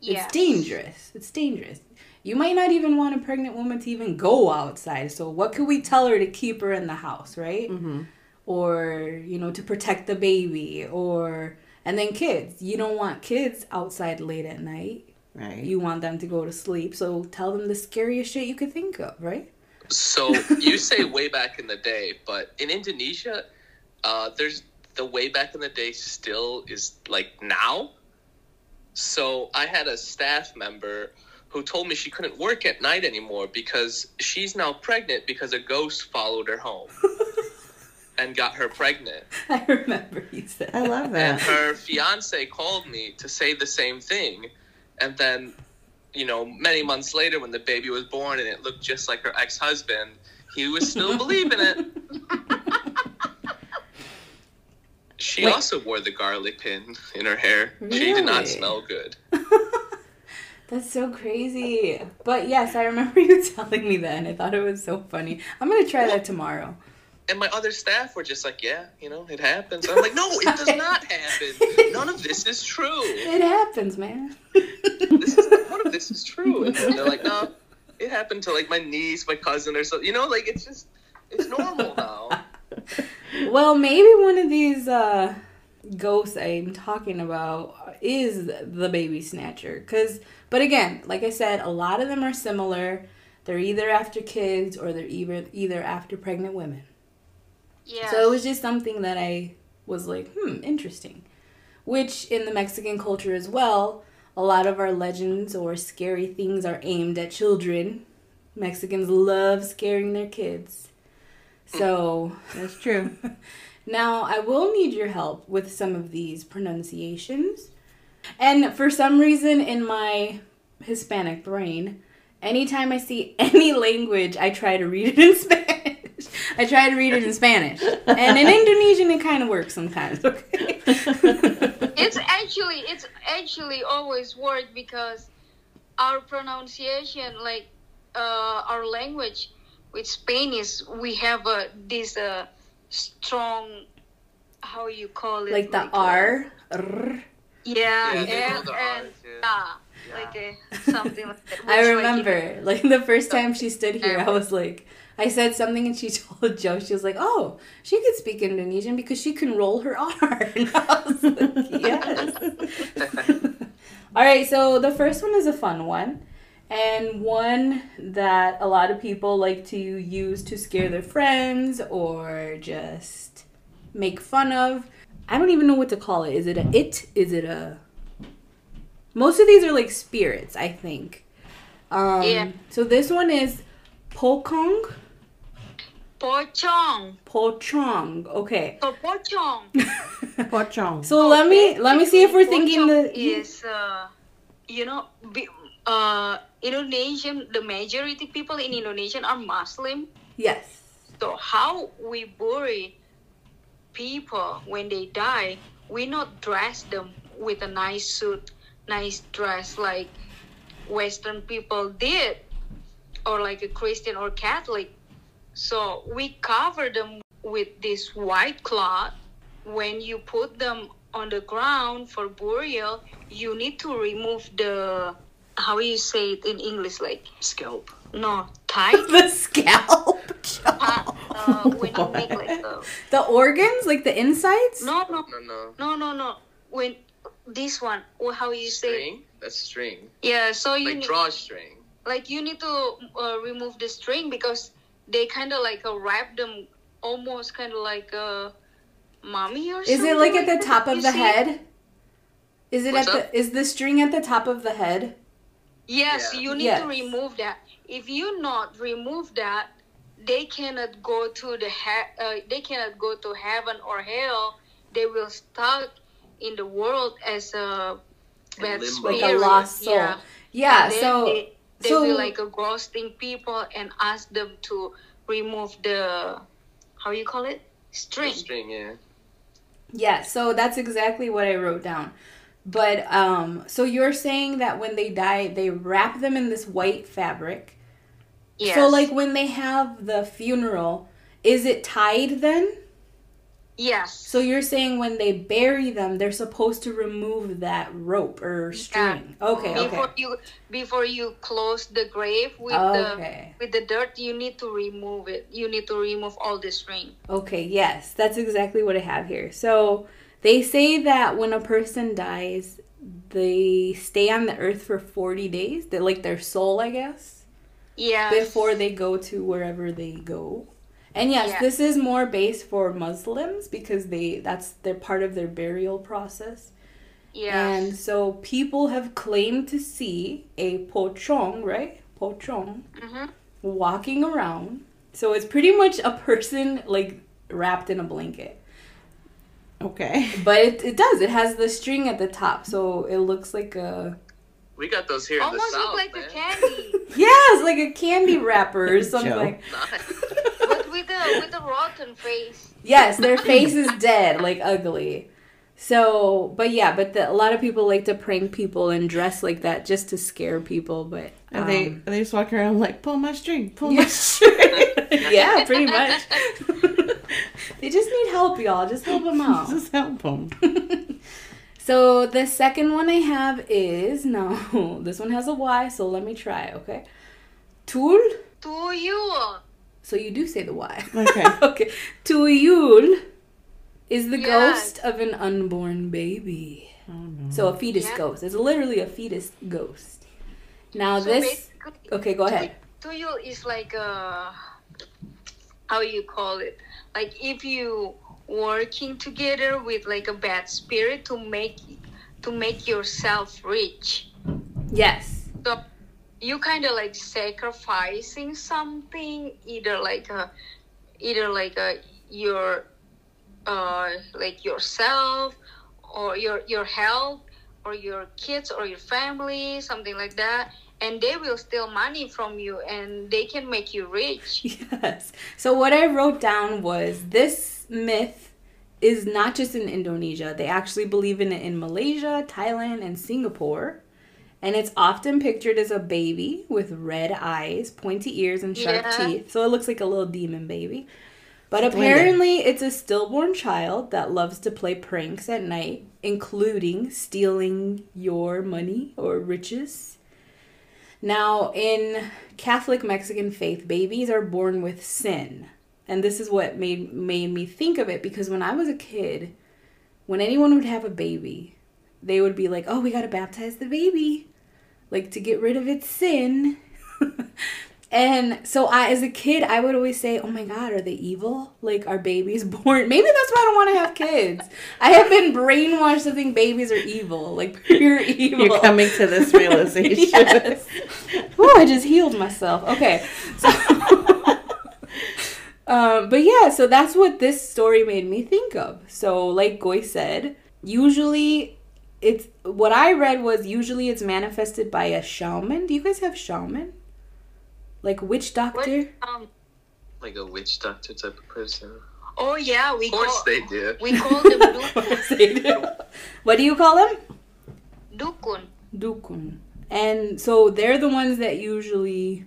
[SPEAKER 2] Yes.
[SPEAKER 1] It's dangerous. It's dangerous. You might not even want a pregnant woman to even go outside. So what could we tell her to keep her in the house, right?
[SPEAKER 3] Mm-hmm.
[SPEAKER 1] Or, you know, to protect the baby or and then kids. You don't want kids outside late at night.
[SPEAKER 3] Right.
[SPEAKER 1] You want them to go to sleep. So tell them the scariest shit you could think of, right?
[SPEAKER 4] So you say way back in the day, but in Indonesia, uh, there's the way back in the day still is like now. So I had a staff member who told me she couldn't work at night anymore because she's now pregnant because a ghost followed her home and got her pregnant.
[SPEAKER 1] I remember you said.
[SPEAKER 3] I love
[SPEAKER 4] And
[SPEAKER 3] that.
[SPEAKER 4] her fiance called me to say the same thing. And then, you know, many months later, when the baby was born and it looked just like her ex husband, he was still believing it. She
[SPEAKER 1] Wait.
[SPEAKER 4] also wore the garlic pin in her hair. She did not smell good.
[SPEAKER 1] That's so crazy. But yes, I remember you telling me that and I thought it was so funny. I'm going to try that tomorrow.
[SPEAKER 4] And my other staff were just like, yeah, you know, it happens. I'm like, no, it does not happen. None of this is true.
[SPEAKER 1] It happens, man.
[SPEAKER 4] This is, none of this is true. And they're like, no, it happened to like my niece, my cousin, or something. You know, like it's just, it's normal now.
[SPEAKER 1] Well, maybe one of these uh, ghosts I'm talking about is the baby snatcher. Cause, but again, like I said, a lot of them are similar. They're either after kids or they're either either after pregnant women.
[SPEAKER 2] Yeah
[SPEAKER 1] So it was just something that I was like, hmm, interesting. Which in the Mexican culture as well, a lot of our legends or scary things are aimed at children. Mexicans love scaring their kids. So
[SPEAKER 3] That's true.
[SPEAKER 1] now I will need your help with some of these pronunciations. And for some reason in my Hispanic brain, anytime I see any language, I try to read it in Spanish. I try to read it in Spanish. And in Indonesian, it kind of works sometimes, okay?
[SPEAKER 2] it's actually it's actually always work because our pronunciation like uh, our language with Spanish we have a this uh, strong how you call it
[SPEAKER 1] like the
[SPEAKER 2] uh,
[SPEAKER 1] R. R.
[SPEAKER 2] yeah,
[SPEAKER 4] Yeah,
[SPEAKER 2] and, and
[SPEAKER 4] R's, yeah.
[SPEAKER 2] yeah,
[SPEAKER 4] Yeah.
[SPEAKER 2] like a, something like that.
[SPEAKER 1] I remember, like, the first time she stood here, I was like, I said something and she told Joe, she was like, oh, she could speak Indonesian because she can roll her R. And I was like, yes. All right, so the first one is a fun one. And one that a lot of people like to use to scare their friends or just make fun of. I don't even know what to call it. Is it a it? Is it a. Most of these are like spirits, I think. Um,
[SPEAKER 2] Yeah.
[SPEAKER 1] So this one is Pokong.
[SPEAKER 2] Pochong.
[SPEAKER 1] Pochong. Okay.
[SPEAKER 2] So pochong.
[SPEAKER 3] Pochong.
[SPEAKER 1] So let me let me see if we're thinking the
[SPEAKER 2] is uh, you know be, uh Indonesian the majority people in Indonesia are Muslim.
[SPEAKER 1] yes.
[SPEAKER 2] So how we bury people when they die, we not dress them with a nice suit, nice dress like Western people did, or like a Christian or Catholic. So we cover them with this white cloth. When you put them on the ground for burial, you need to remove the how you say it in English, like
[SPEAKER 4] Scalp.
[SPEAKER 2] no tie
[SPEAKER 1] the scalp.
[SPEAKER 2] uh, uh, when you make like a
[SPEAKER 1] The organs, like the insides?
[SPEAKER 2] no no
[SPEAKER 4] No, no.
[SPEAKER 2] no no no when this one or how you say
[SPEAKER 4] String? That's string.
[SPEAKER 2] yeah so you
[SPEAKER 4] Like
[SPEAKER 2] need,
[SPEAKER 4] drawstring.
[SPEAKER 2] like you need to uh, remove the string because they kind of like uh, wrap them almost kind of like a mommy or something.
[SPEAKER 1] Is it like at the
[SPEAKER 2] that,
[SPEAKER 1] top of
[SPEAKER 2] you
[SPEAKER 1] the
[SPEAKER 2] see?
[SPEAKER 1] head? Is it
[SPEAKER 4] What's
[SPEAKER 1] at the is the string at the top of the head?
[SPEAKER 2] yes
[SPEAKER 4] Yeah.
[SPEAKER 2] you need
[SPEAKER 1] Yes.
[SPEAKER 2] to remove that if you not remove that they cannot go to the he- uh, they cannot go to heaven or hell they will stuck in the world as a bad
[SPEAKER 4] limbo.
[SPEAKER 1] Like
[SPEAKER 2] spirit
[SPEAKER 1] a lost soul.
[SPEAKER 2] yeah
[SPEAKER 1] Yeah,
[SPEAKER 2] And
[SPEAKER 1] so
[SPEAKER 2] they, they
[SPEAKER 1] so-
[SPEAKER 2] will like ghosting people and ask them to remove the how you call it string.
[SPEAKER 4] String, yeah.
[SPEAKER 1] Yeah, so that's exactly what I wrote down. But um so you're saying that when they die they wrap them in this white fabric.
[SPEAKER 2] Yes.
[SPEAKER 1] So like when they have the funeral, is it tied then?
[SPEAKER 2] Yes.
[SPEAKER 1] So you're saying when they bury them, they're supposed to remove that rope or string. Okay,
[SPEAKER 2] before
[SPEAKER 1] okay.
[SPEAKER 2] you before you close the grave with
[SPEAKER 1] Okay.
[SPEAKER 2] the with the dirt, you need to remove it. You need to remove all the string.
[SPEAKER 1] Okay, yes, that's exactly what I have here. So they say that when a person dies, they stay on the earth for 40 days. They like their soul, I guess,
[SPEAKER 2] Yeah.
[SPEAKER 1] before they go to wherever they go. And yes,
[SPEAKER 2] Yeah.
[SPEAKER 1] this is more based for Muslims because they that's they're part of their burial process.
[SPEAKER 2] yeah.
[SPEAKER 1] And so people have claimed to see a pochong, right? Pochong
[SPEAKER 2] hmm
[SPEAKER 1] walking around. So it's pretty much a person like wrapped in a blanket.
[SPEAKER 3] Okay.
[SPEAKER 1] But it, it does. It has the string at the top, so it looks like a
[SPEAKER 4] We got those here in
[SPEAKER 2] Almost
[SPEAKER 4] the south,
[SPEAKER 2] look like
[SPEAKER 4] man.
[SPEAKER 2] a candy,
[SPEAKER 1] yeah, it's like a candy wrapper or something.
[SPEAKER 3] Joe.
[SPEAKER 1] Like,
[SPEAKER 4] Nice.
[SPEAKER 2] but with a with a rotten face.
[SPEAKER 1] yes, their face is dead, like ugly. So, but yeah, but the, a lot of people like to prank people and dress like that just to scare people. But
[SPEAKER 3] And they
[SPEAKER 1] um,
[SPEAKER 3] they just walk around like pull my string, pull
[SPEAKER 1] yeah,
[SPEAKER 3] my string.
[SPEAKER 1] yeah, pretty much. they just need help, y'all. Just help them out.
[SPEAKER 3] just help them.
[SPEAKER 1] So the second one I have is no, this one has a Y, so let me try, okay? Tul.
[SPEAKER 2] To you.
[SPEAKER 1] So you do say the Y.
[SPEAKER 3] Okay.
[SPEAKER 1] okay. Tuyul is the
[SPEAKER 2] Yes.
[SPEAKER 1] ghost of an unborn baby.
[SPEAKER 3] Oh no.
[SPEAKER 1] So a fetus
[SPEAKER 2] Yeah.
[SPEAKER 1] ghost. It's literally a fetus ghost. Now
[SPEAKER 2] So
[SPEAKER 1] this Okay, go ahead.
[SPEAKER 2] to you is like a how you call it like if you working together with like a bad spirit to make to make yourself rich
[SPEAKER 1] Yes.
[SPEAKER 2] so you kind of like sacrificing something either like a either like a your uh like yourself or your your health or your kids or your family something like that and they will steal money from you and they can make you rich
[SPEAKER 1] Yes. So what I wrote down was this myth is not just in Indonesia. They actually believe in it in Malaysia, Thailand, and Singapore. And it's often pictured as a baby with red eyes, pointy ears, and sharp
[SPEAKER 2] Yeah.
[SPEAKER 1] teeth. So it looks like a little demon baby. But
[SPEAKER 3] Duende.
[SPEAKER 1] apparently, it's a stillborn child that loves to play pranks at night, including stealing your money or riches. Now, in Catholic Mexican faith, babies are born with sin. And this is what made made me think of it because when I was a kid, when anyone would have a baby, they would be like, "Oh, we got to baptize the baby." Like to get rid of its sin. and so I as a kid, I would always say, "Oh my god, are they evil? Like are babies born? Maybe that's why I don't want to have kids. I have been brainwashed to think babies are evil, like pure evil."
[SPEAKER 3] You're coming to this realization.
[SPEAKER 1] yes. Ooh, I just healed myself. Okay. So, um, but yeah, so that's what this story made me think of. So, like Goy said, usually it's what I read was usually it's manifested by a shaman. Do you guys have shaman? Like witch
[SPEAKER 2] What?
[SPEAKER 1] doctor?
[SPEAKER 2] Um,
[SPEAKER 4] Like a witch doctor type of person.
[SPEAKER 2] oh yeah, we
[SPEAKER 4] Of course
[SPEAKER 2] call
[SPEAKER 4] they do.
[SPEAKER 2] we call them dukun.
[SPEAKER 1] what do you call them?
[SPEAKER 2] dukun.
[SPEAKER 1] Dukun. And so they're the ones that usually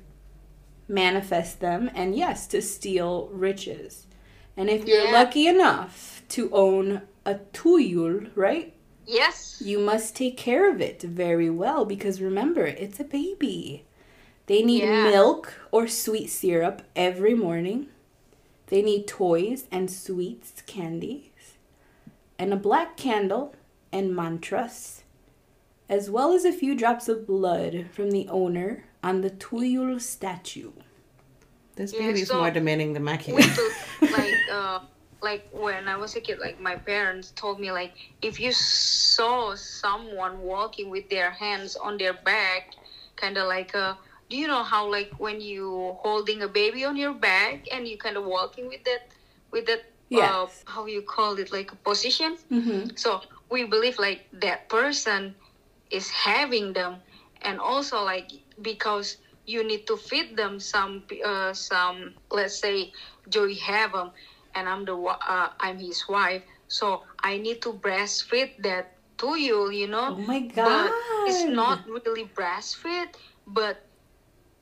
[SPEAKER 1] manifest them, and yes, to steal riches. And if you're
[SPEAKER 2] Yeah.
[SPEAKER 1] lucky enough to own a tuyul, right?
[SPEAKER 2] Yes.
[SPEAKER 1] You must take care of it very well because remember, it's a baby. They need
[SPEAKER 2] Yeah.
[SPEAKER 1] milk or sweet syrup every morning. They need toys and sweets, candies, and a black candle and mantras, as well as a few drops of blood from the owner on the Tuyul statue.
[SPEAKER 3] This
[SPEAKER 2] Yeah,
[SPEAKER 3] baby's
[SPEAKER 2] so-
[SPEAKER 3] more demanding than my kid.
[SPEAKER 2] like uh like when I was a kid, like my parents told me like if you saw someone walking with their hands on their back, kind of like uh do you know how like when you holding a baby on your back and you kind of walking with that with that uh, how you call it like a position
[SPEAKER 1] Mm-hmm.
[SPEAKER 2] so we believe like that person is having them and also like because you need to feed them some uh, some let's say joey have them and i'm the uh, i'm his wife so i need to breastfeed that to you you know
[SPEAKER 1] Oh my god.
[SPEAKER 2] but it's not really breastfeed but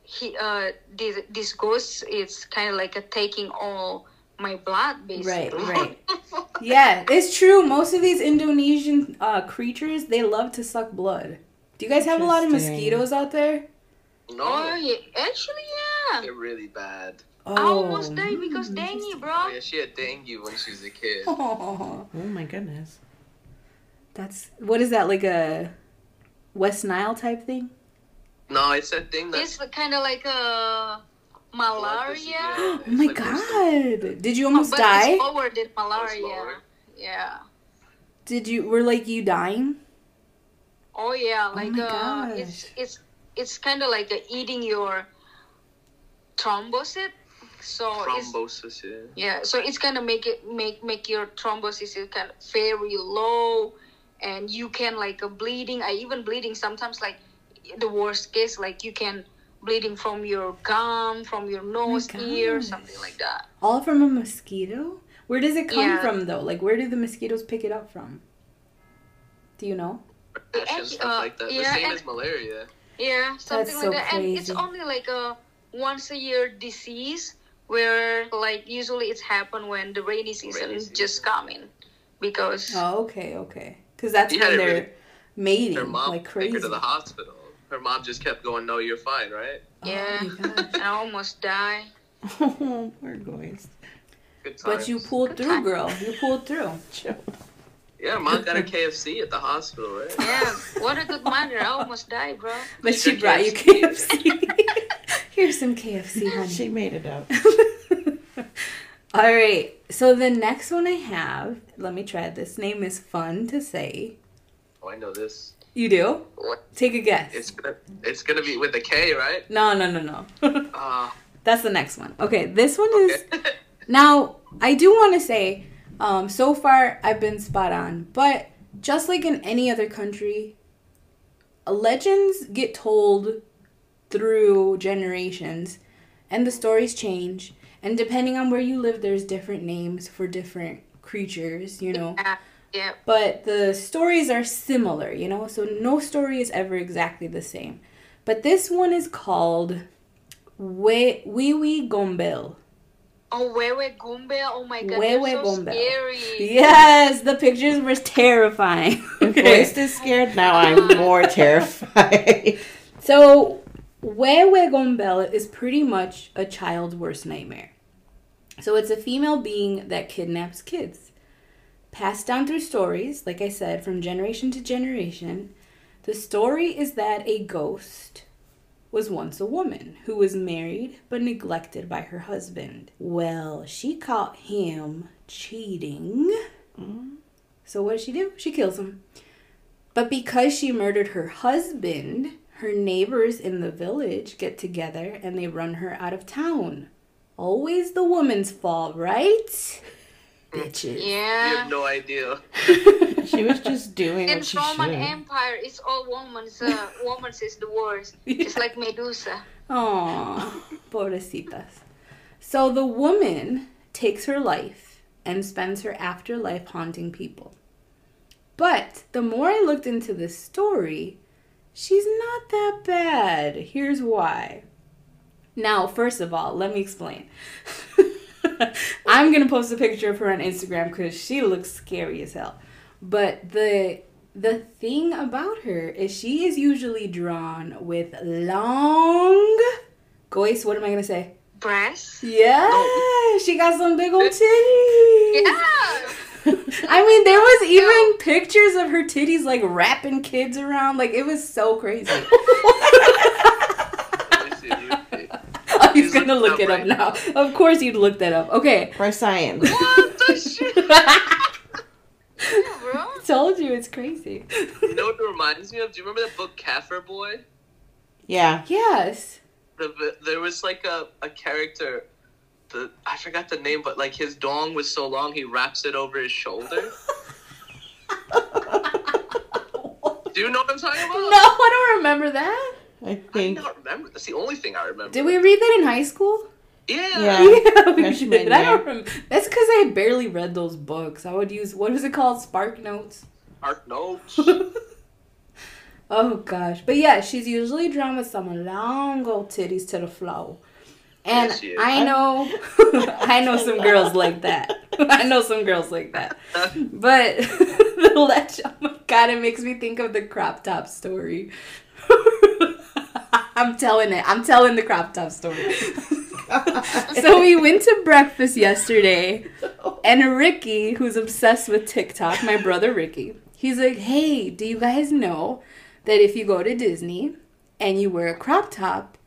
[SPEAKER 2] he uh this this ghost is kind of like a taking all my blood basically
[SPEAKER 1] right. Right. yeah, it's true. Most of these Indonesian uh, creatures, they love to suck blood. Do you guys have a lot of mosquitoes out there?
[SPEAKER 4] No,
[SPEAKER 2] oh yeah actually yeah
[SPEAKER 4] they're really bad.
[SPEAKER 2] I almost died
[SPEAKER 1] mm,
[SPEAKER 2] because dengue, bro.
[SPEAKER 4] Oh, yeah, she had dengue when she was a kid.
[SPEAKER 1] Oh,
[SPEAKER 3] Oh my goodness.
[SPEAKER 1] that's what is that like a West Nile type thing?
[SPEAKER 4] No, it's a thing that.
[SPEAKER 2] It's kind of like a malaria,
[SPEAKER 1] Oh my god! Did you almost
[SPEAKER 2] but
[SPEAKER 1] die?
[SPEAKER 2] it's lower than malaria.
[SPEAKER 4] lower.
[SPEAKER 2] Yeah.
[SPEAKER 1] Did you were like you dying?
[SPEAKER 2] Oh yeah, like
[SPEAKER 1] my
[SPEAKER 2] uh, it's
[SPEAKER 1] gosh.
[SPEAKER 2] it's it's kind of like uh, eating your thrombocyte. So it's
[SPEAKER 4] Thrombosis, yeah.
[SPEAKER 2] yeah, so it's kind of make it make make your thrombosis is kind of very low, and you can like a bleeding. I even bleeding sometimes like the worst case like you can bleeding from your gum, from your nose, ear, something like that.
[SPEAKER 1] All from a mosquito? Where does it come
[SPEAKER 2] Yeah.
[SPEAKER 1] from though? Like where do the mosquitoes pick it up from? Do you know?
[SPEAKER 4] Rash and
[SPEAKER 2] and,
[SPEAKER 4] stuff
[SPEAKER 2] uh,
[SPEAKER 4] like that.
[SPEAKER 2] yeah,
[SPEAKER 4] the same
[SPEAKER 2] and-
[SPEAKER 4] as malaria.
[SPEAKER 2] Yeah, something
[SPEAKER 1] so
[SPEAKER 2] like that. And it's only like a once a year disease where like usually it's happen when the rainy season
[SPEAKER 4] Rainy
[SPEAKER 2] is
[SPEAKER 4] season.
[SPEAKER 2] just coming because
[SPEAKER 1] Oh, okay, okay. Because that's
[SPEAKER 4] You
[SPEAKER 1] when
[SPEAKER 4] had it
[SPEAKER 1] they're
[SPEAKER 4] really-
[SPEAKER 1] mating
[SPEAKER 4] Her mom
[SPEAKER 1] like
[SPEAKER 4] took
[SPEAKER 1] crazy.
[SPEAKER 4] her to the hospital. Her mom just kept going, "No, you're fine, right?"
[SPEAKER 1] Oh yeah, Oh.
[SPEAKER 2] I almost die.
[SPEAKER 3] Oh, poor boys.
[SPEAKER 4] Good.
[SPEAKER 1] But you pulled
[SPEAKER 2] Good
[SPEAKER 1] through,
[SPEAKER 2] time.
[SPEAKER 1] girl. You pulled through.
[SPEAKER 4] Yeah, mom got a KFC at the hospital, right?
[SPEAKER 2] Yeah, what a good mother. I almost died, bro.
[SPEAKER 1] But
[SPEAKER 4] She
[SPEAKER 1] she
[SPEAKER 4] got
[SPEAKER 1] brought you KFC. Here's some KFC, honey.
[SPEAKER 3] She made it up.
[SPEAKER 1] All right. So the next one I have, let me try this. Name is fun to say.
[SPEAKER 4] Oh, I know this.
[SPEAKER 1] You do?
[SPEAKER 4] What?
[SPEAKER 1] Take a guess.
[SPEAKER 4] It's gonna, it's gonna be with a K, right?
[SPEAKER 1] no, no, no, no.
[SPEAKER 4] Ah,
[SPEAKER 1] That's the next one. Okay, this one is. Now, I do want to say, um, so far I've been spot on, but just like in any other country, legends get told through generations, and the stories change. And depending on where you live, there's different names for different creatures, you know.
[SPEAKER 2] Yeah. Yeah.
[SPEAKER 1] But the stories are similar, you know, so no story is ever exactly the same. But this one is called We Wee Wee Gombel.
[SPEAKER 2] Oh, Wewe Gumbe. Oh my god,
[SPEAKER 1] Wewe
[SPEAKER 2] they're so
[SPEAKER 1] Gumbe.
[SPEAKER 2] scary.
[SPEAKER 1] Yes, the pictures were terrifying.
[SPEAKER 3] If Voiced is scared, now I'm more terrified.
[SPEAKER 1] So, Wewe Gombel is pretty much a child's worst nightmare. So, it's a female being that kidnaps kids. Passed down through stories, like I said, from generation to generation. The story is that a ghost was once a woman who was married but neglected by her husband. Well, she caught him cheating. So, what does she do? She kills him. But because she murdered her husband, her neighbors in the village get together and they run her out of town. Always the woman's fault, right? Bitches.
[SPEAKER 4] You
[SPEAKER 2] Yeah.
[SPEAKER 4] have no idea.
[SPEAKER 3] she was just doing
[SPEAKER 2] In
[SPEAKER 3] what she
[SPEAKER 2] Roman
[SPEAKER 3] should.
[SPEAKER 2] Empire, it's all women's. Uh, women's is the worst. Just like Medusa.
[SPEAKER 1] Aw, pobrecitas. So the woman takes her life and spends her afterlife haunting people. But the more I looked into this story, she's not that bad. Here's why. Now, first of all, let me explain. I'm gonna post a picture of her on Instagram because she looks scary as hell. But the the thing about her is she is usually drawn with long Gois, what am I gonna say?
[SPEAKER 2] Breast?
[SPEAKER 1] Yeah, she got some big old titties.
[SPEAKER 2] Yeah.
[SPEAKER 1] I mean, there was even pictures of her titties like wrapping kids around. Like it was so crazy.
[SPEAKER 4] Let me see you.
[SPEAKER 1] He's
[SPEAKER 4] He's
[SPEAKER 1] gonna look it
[SPEAKER 4] up
[SPEAKER 1] up
[SPEAKER 4] right
[SPEAKER 1] now. Of course, you'd look that up. Okay.
[SPEAKER 3] For science.
[SPEAKER 4] What the shit?
[SPEAKER 2] Yeah, bro.
[SPEAKER 1] Told you it's crazy.
[SPEAKER 4] You know what it reminds me of? Do you remember that book Kaffir Boy?
[SPEAKER 3] Yeah.
[SPEAKER 1] Yes.
[SPEAKER 4] The, there was like a, a character, the I forgot the name, but like his dong was so long he wraps it over his shoulder. Do you know what I'm talking about?
[SPEAKER 1] No, I don't remember that.
[SPEAKER 3] I think I
[SPEAKER 4] don't remember. That's the only thing I remember.
[SPEAKER 1] Did we read that in high school?
[SPEAKER 4] Yeah.
[SPEAKER 3] Yeah.
[SPEAKER 1] yeah, we
[SPEAKER 3] freshman
[SPEAKER 1] did. I don't remember. That's because I barely read those books. I would use what was it called? Spark Notes.
[SPEAKER 4] Spark notes.
[SPEAKER 1] oh gosh, but yeah, she's usually drawn with some long old titties to the flow. And
[SPEAKER 4] Yes.
[SPEAKER 1] I know, I know some girls like that. I know some girls like that. But the legend, oh my god, it makes me think of the crop top story. I'm telling it. I'm telling the crop top story. so we went to breakfast yesterday, and Ricky, who's obsessed with TikTok, my brother Ricky, he's like, "Hey, do you guys know that if you go to Disney and you wear a crop top,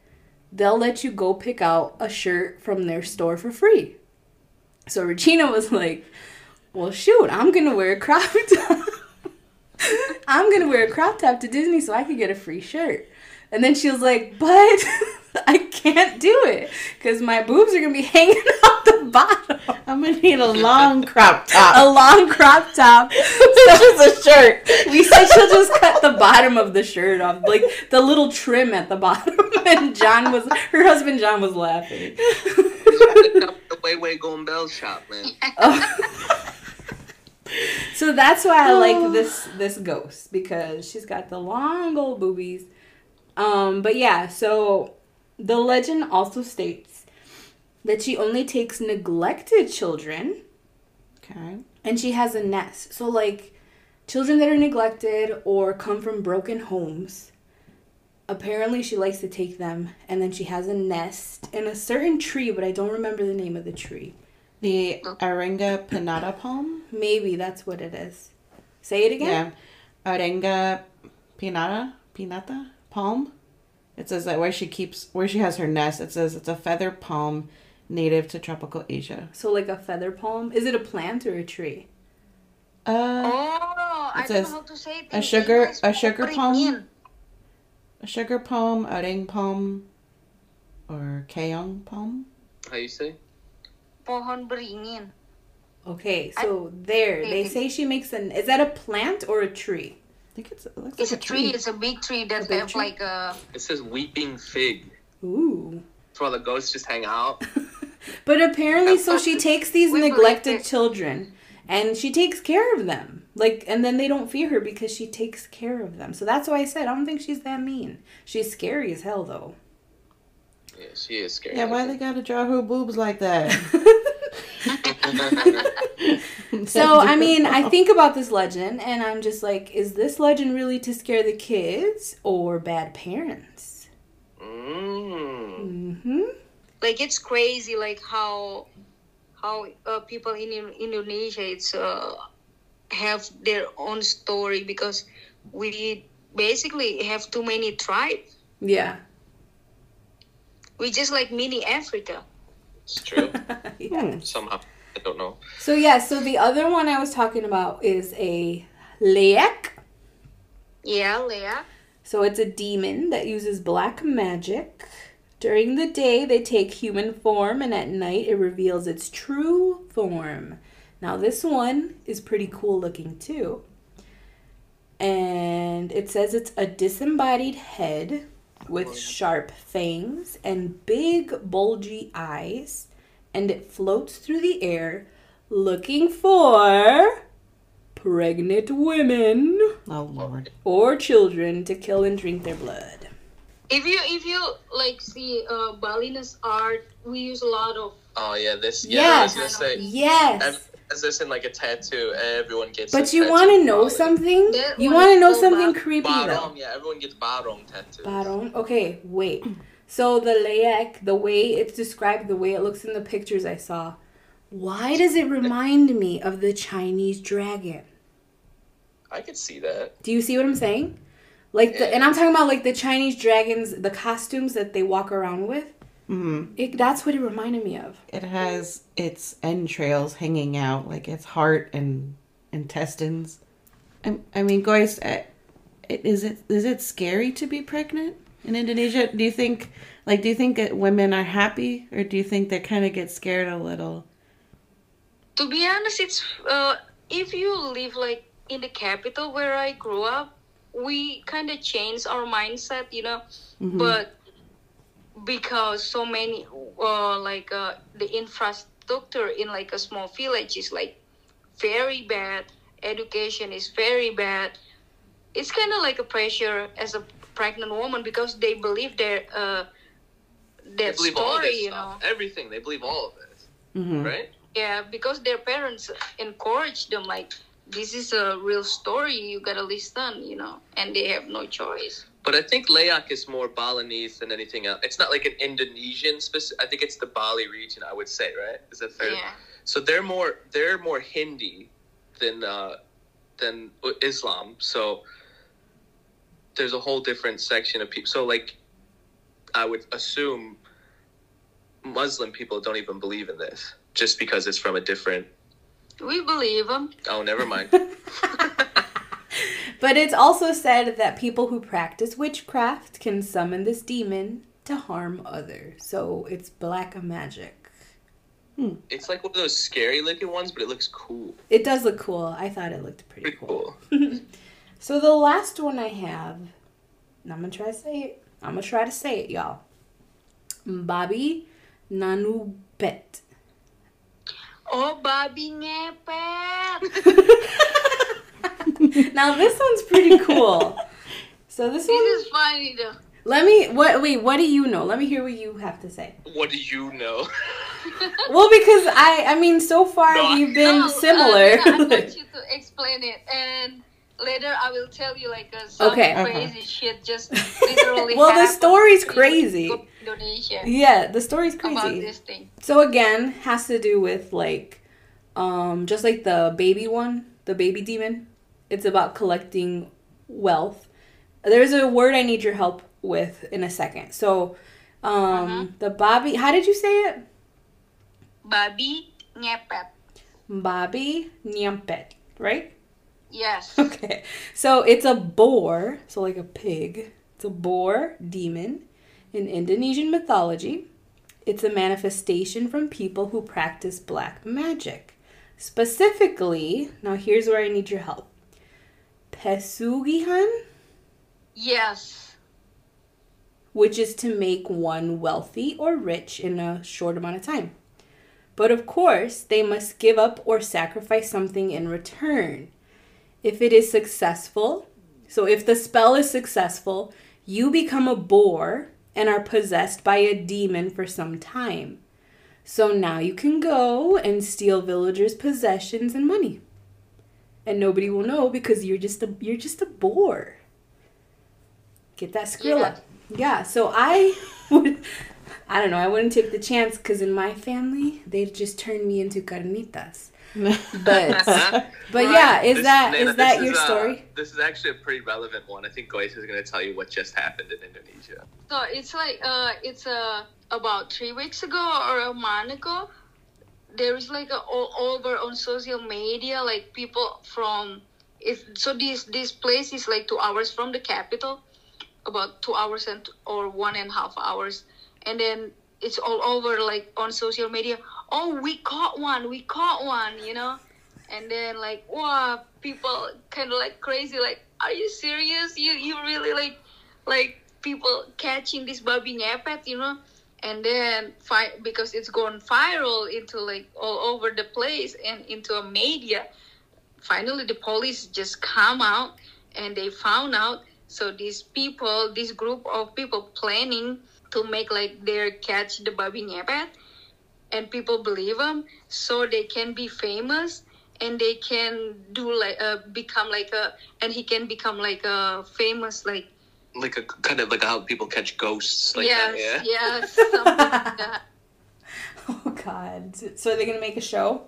[SPEAKER 1] they'll let you go pick out a shirt from their store for free?" So Regina was like, "Well, shoot, I'm gonna wear a crop top. I'm gonna wear a crop top to Disney so I could get a free shirt." And then she was like, "But I can't do it because my boobs are gonna be hanging out the bottom."
[SPEAKER 3] I'm gonna need a long crop top.
[SPEAKER 1] A long crop top.
[SPEAKER 3] It's a shirt.
[SPEAKER 1] We said she'll just cut the bottom of the shirt off, like the little trim at the bottom. And John was, her husband John was laughing.
[SPEAKER 4] the Wewe Gombel shop, man. Oh.
[SPEAKER 1] So that's why I like this this ghost because she's got the long old boobies. Um, but yeah, so the legend also states that she only takes neglected children
[SPEAKER 3] Okay.
[SPEAKER 1] and she has a nest. So like children that are neglected or come from broken homes. Apparently she likes to take them and then she has a nest in a certain tree, but I don't remember the name of the tree.
[SPEAKER 3] The Arenga Pinnata palm.
[SPEAKER 1] Maybe that's what it is. Say it again.
[SPEAKER 3] Yeah. Arenga Pinnata Pinata palm. It says that where she keeps where she has her nest. It says it's a feather palm native to tropical Asia.
[SPEAKER 1] So like a feather palm. Is it a plant or a tree?
[SPEAKER 3] Uh,
[SPEAKER 2] Oh, I
[SPEAKER 3] It
[SPEAKER 2] don't know
[SPEAKER 3] says
[SPEAKER 2] how to say it.
[SPEAKER 3] a sugar- a sugar palm?
[SPEAKER 2] Beringin.
[SPEAKER 3] a sugar palm, a ring palm, or keong palm.
[SPEAKER 4] How you say?
[SPEAKER 2] Pohon beringin.
[SPEAKER 1] Okay, so there they say she makes an. Is that a plant or a tree?
[SPEAKER 3] I think it's it looks
[SPEAKER 2] It's a
[SPEAKER 3] like
[SPEAKER 2] tree. It's a big tree that
[SPEAKER 1] big
[SPEAKER 2] have
[SPEAKER 1] tree?
[SPEAKER 2] like a.
[SPEAKER 4] It says weeping fig.
[SPEAKER 1] Ooh.
[SPEAKER 4] That's where the ghosts just hang out.
[SPEAKER 1] But apparently, so she takes these
[SPEAKER 2] We
[SPEAKER 1] neglected children and she takes care of them. Like, and then they don't fear her because she takes care of them. So that's why I said I don't think she's that mean. She's scary as hell, though.
[SPEAKER 4] Yeah, she is scary.
[SPEAKER 3] Yeah, why they gotta draw her boobs like that?
[SPEAKER 1] So I mean, I think about this legend, and I'm just like, is this legend really to scare the kids or bad parents?
[SPEAKER 4] Mm.
[SPEAKER 1] hmm
[SPEAKER 2] like it's crazy like how how uh, people in In- indonesia it's uh, have their own story because we basically have too many tribes
[SPEAKER 1] Yeah.
[SPEAKER 2] we just like mini africa
[SPEAKER 4] It's true.
[SPEAKER 1] yeah. Hmm.
[SPEAKER 4] Somehow. I don't know.
[SPEAKER 1] So yeah, so the other one I was talking about is a leek.
[SPEAKER 2] yeah leah
[SPEAKER 1] So it's a demon that uses black magic. During the day, they take human form, and at night, it reveals its true form. Now, this one is pretty cool looking too. And it says it's a disembodied head with sharp fangs and big, bulgy eyes, and it floats through the air looking for pregnant women
[SPEAKER 3] oh lord.
[SPEAKER 1] or children to kill and drink their blood.
[SPEAKER 2] if you if you like see uh Balinese art we use a lot of
[SPEAKER 4] Oh yeah, this. Yeah, I was gonna say.
[SPEAKER 1] Yes.
[SPEAKER 4] As this in like a tattoo, everyone gets.
[SPEAKER 1] But you want to know
[SPEAKER 4] probably.
[SPEAKER 1] something?
[SPEAKER 2] That
[SPEAKER 1] You want to know something
[SPEAKER 2] bad.
[SPEAKER 1] creepy though?
[SPEAKER 4] Barong, yeah, everyone gets barong tattoos.
[SPEAKER 1] Barong. Okay, wait. So the layak, the way it's described, the way it looks in the pictures I saw, why does it remind me of the Chinese dragon?
[SPEAKER 4] I could see that.
[SPEAKER 1] Do you see what I'm saying? Like the, and I'm talking about like the Chinese dragons, the costumes that they walk around with.
[SPEAKER 3] Mm-hmm.
[SPEAKER 1] It, that's what it reminded me of.
[SPEAKER 3] It has its entrails hanging out, like its heart and intestines. I, I mean, guys, is it- is it is it scary to be pregnant in Indonesia? Do you think, like, do you think that women are happy, or do you think they kind of get scared a little?
[SPEAKER 2] to be honest it's uh if you live like in the capital where i grew up we kind of change our mindset you know but because so many uh like uh the infrastructure in like a small village is like very bad education is very bad it's kind of like a pressure as a pregnant woman because they believe their uh
[SPEAKER 4] They
[SPEAKER 2] their
[SPEAKER 4] believe all
[SPEAKER 2] story
[SPEAKER 4] this
[SPEAKER 2] you know.
[SPEAKER 4] Everything. They believe all of it.
[SPEAKER 3] Mm-hmm.
[SPEAKER 4] Right?
[SPEAKER 2] yeah, because their parents encourage them like this is a real story, you gotta listen, you know, and they have no choice.
[SPEAKER 4] But I think Layak is more Balinese than anything else. It's not like an Indonesian specific. I think it's the Bali region. I would say, right? Is that fair?
[SPEAKER 2] Yeah.
[SPEAKER 4] So they're more they're more Hindi than uh, than Islam. So there's a whole different section of people. So like, I would assume Muslim people don't even believe in this just because it's from a different.
[SPEAKER 2] We believe them.
[SPEAKER 4] Oh, never mind.
[SPEAKER 1] But it's also said that people who practice witchcraft can summon this demon to harm others. So it's black magic. Hmm.
[SPEAKER 4] it's like one of those scary looking ones, but it looks cool.
[SPEAKER 1] It does look cool. I thought it looked pretty
[SPEAKER 4] Pretty
[SPEAKER 1] cool.
[SPEAKER 4] cool.
[SPEAKER 1] So the last one I have, and I'm gonna try to say it. I'm gonna try to say it, y'all. Bobby Nanubet.
[SPEAKER 2] Oh, Bobby ngepet.
[SPEAKER 1] now this one's pretty cool. So this
[SPEAKER 2] this
[SPEAKER 1] one,
[SPEAKER 2] is funny though.
[SPEAKER 1] let me. What? Wait. What do you know? Let me hear what you have to say.
[SPEAKER 4] What do you know?
[SPEAKER 1] Well, because I, I mean, so far
[SPEAKER 4] No, I-
[SPEAKER 1] we've been
[SPEAKER 2] No, uh,
[SPEAKER 1] similar.
[SPEAKER 2] I want you to explain it, and later I will tell you like uh, some
[SPEAKER 1] Okay.
[SPEAKER 2] crazy shit just literally.
[SPEAKER 1] Well, the story's crazy.
[SPEAKER 2] Indonesia
[SPEAKER 1] yeah, the story's crazy.
[SPEAKER 2] about
[SPEAKER 1] crazy.
[SPEAKER 2] this thing.
[SPEAKER 1] So again, has to do with like, um, just like the baby one, the baby demon. It's about collecting wealth. There's a word I need your help with in a second. So, um, the Bobby. How did you say it?
[SPEAKER 2] Babi ngepet.
[SPEAKER 1] Bobby Nyampet, right?
[SPEAKER 2] Yes.
[SPEAKER 1] Okay. So it's a boar, so like a pig. It's a boar demon in Indonesian mythology. It's a manifestation from people who practice black magic. Specifically, now here's where I need your help. Pesugihan,
[SPEAKER 2] Yes.
[SPEAKER 1] which is to make one wealthy or rich in a short amount of time. But of course, they must give up or sacrifice something in return. If it is successful, so if the spell is successful, you become a boar and are possessed by a demon for some time. So now you can go and steal villagers' possessions and money. And nobody will know because you're just a you're just a boar. Get that skrilla.
[SPEAKER 2] Yeah.
[SPEAKER 1] Yeah, so I would I don't know, I wouldn't take the chance cuz in my family they'd just turn me into carnitas. But but yeah, is
[SPEAKER 4] This-
[SPEAKER 1] that
[SPEAKER 4] Nana,
[SPEAKER 1] is that your
[SPEAKER 4] uh,
[SPEAKER 1] story?
[SPEAKER 4] this is actually a pretty relevant one. I think Goyce is going to tell you what just happened in Indonesia.
[SPEAKER 2] So it's like uh, it's uh, about three weeks ago or a month ago. There is like a, all over on social media, like people from it. So this this place is like two hours from the capital, about two hours and or one and a half hours, and then it's all over like on social media. Oh, we caught one! We caught one! You know, and then like wow, people kind of like crazy. Like, are you serious? You you really like like people catching this babi ngepet, you know, and then fi- because it's gone viral into like all over the place and into a media. Finally, the police just come out and they found out. So these people, this group of people planning to make like their catch the babi ngepet, and people believe them, so they can be famous and they can do like uh, become like a and he can become like a famous like
[SPEAKER 4] Like a kind of like how people catch ghosts. Like
[SPEAKER 2] yes,
[SPEAKER 4] that, yeah.
[SPEAKER 2] yes, something like that.
[SPEAKER 1] Oh god. So are they going to make a show?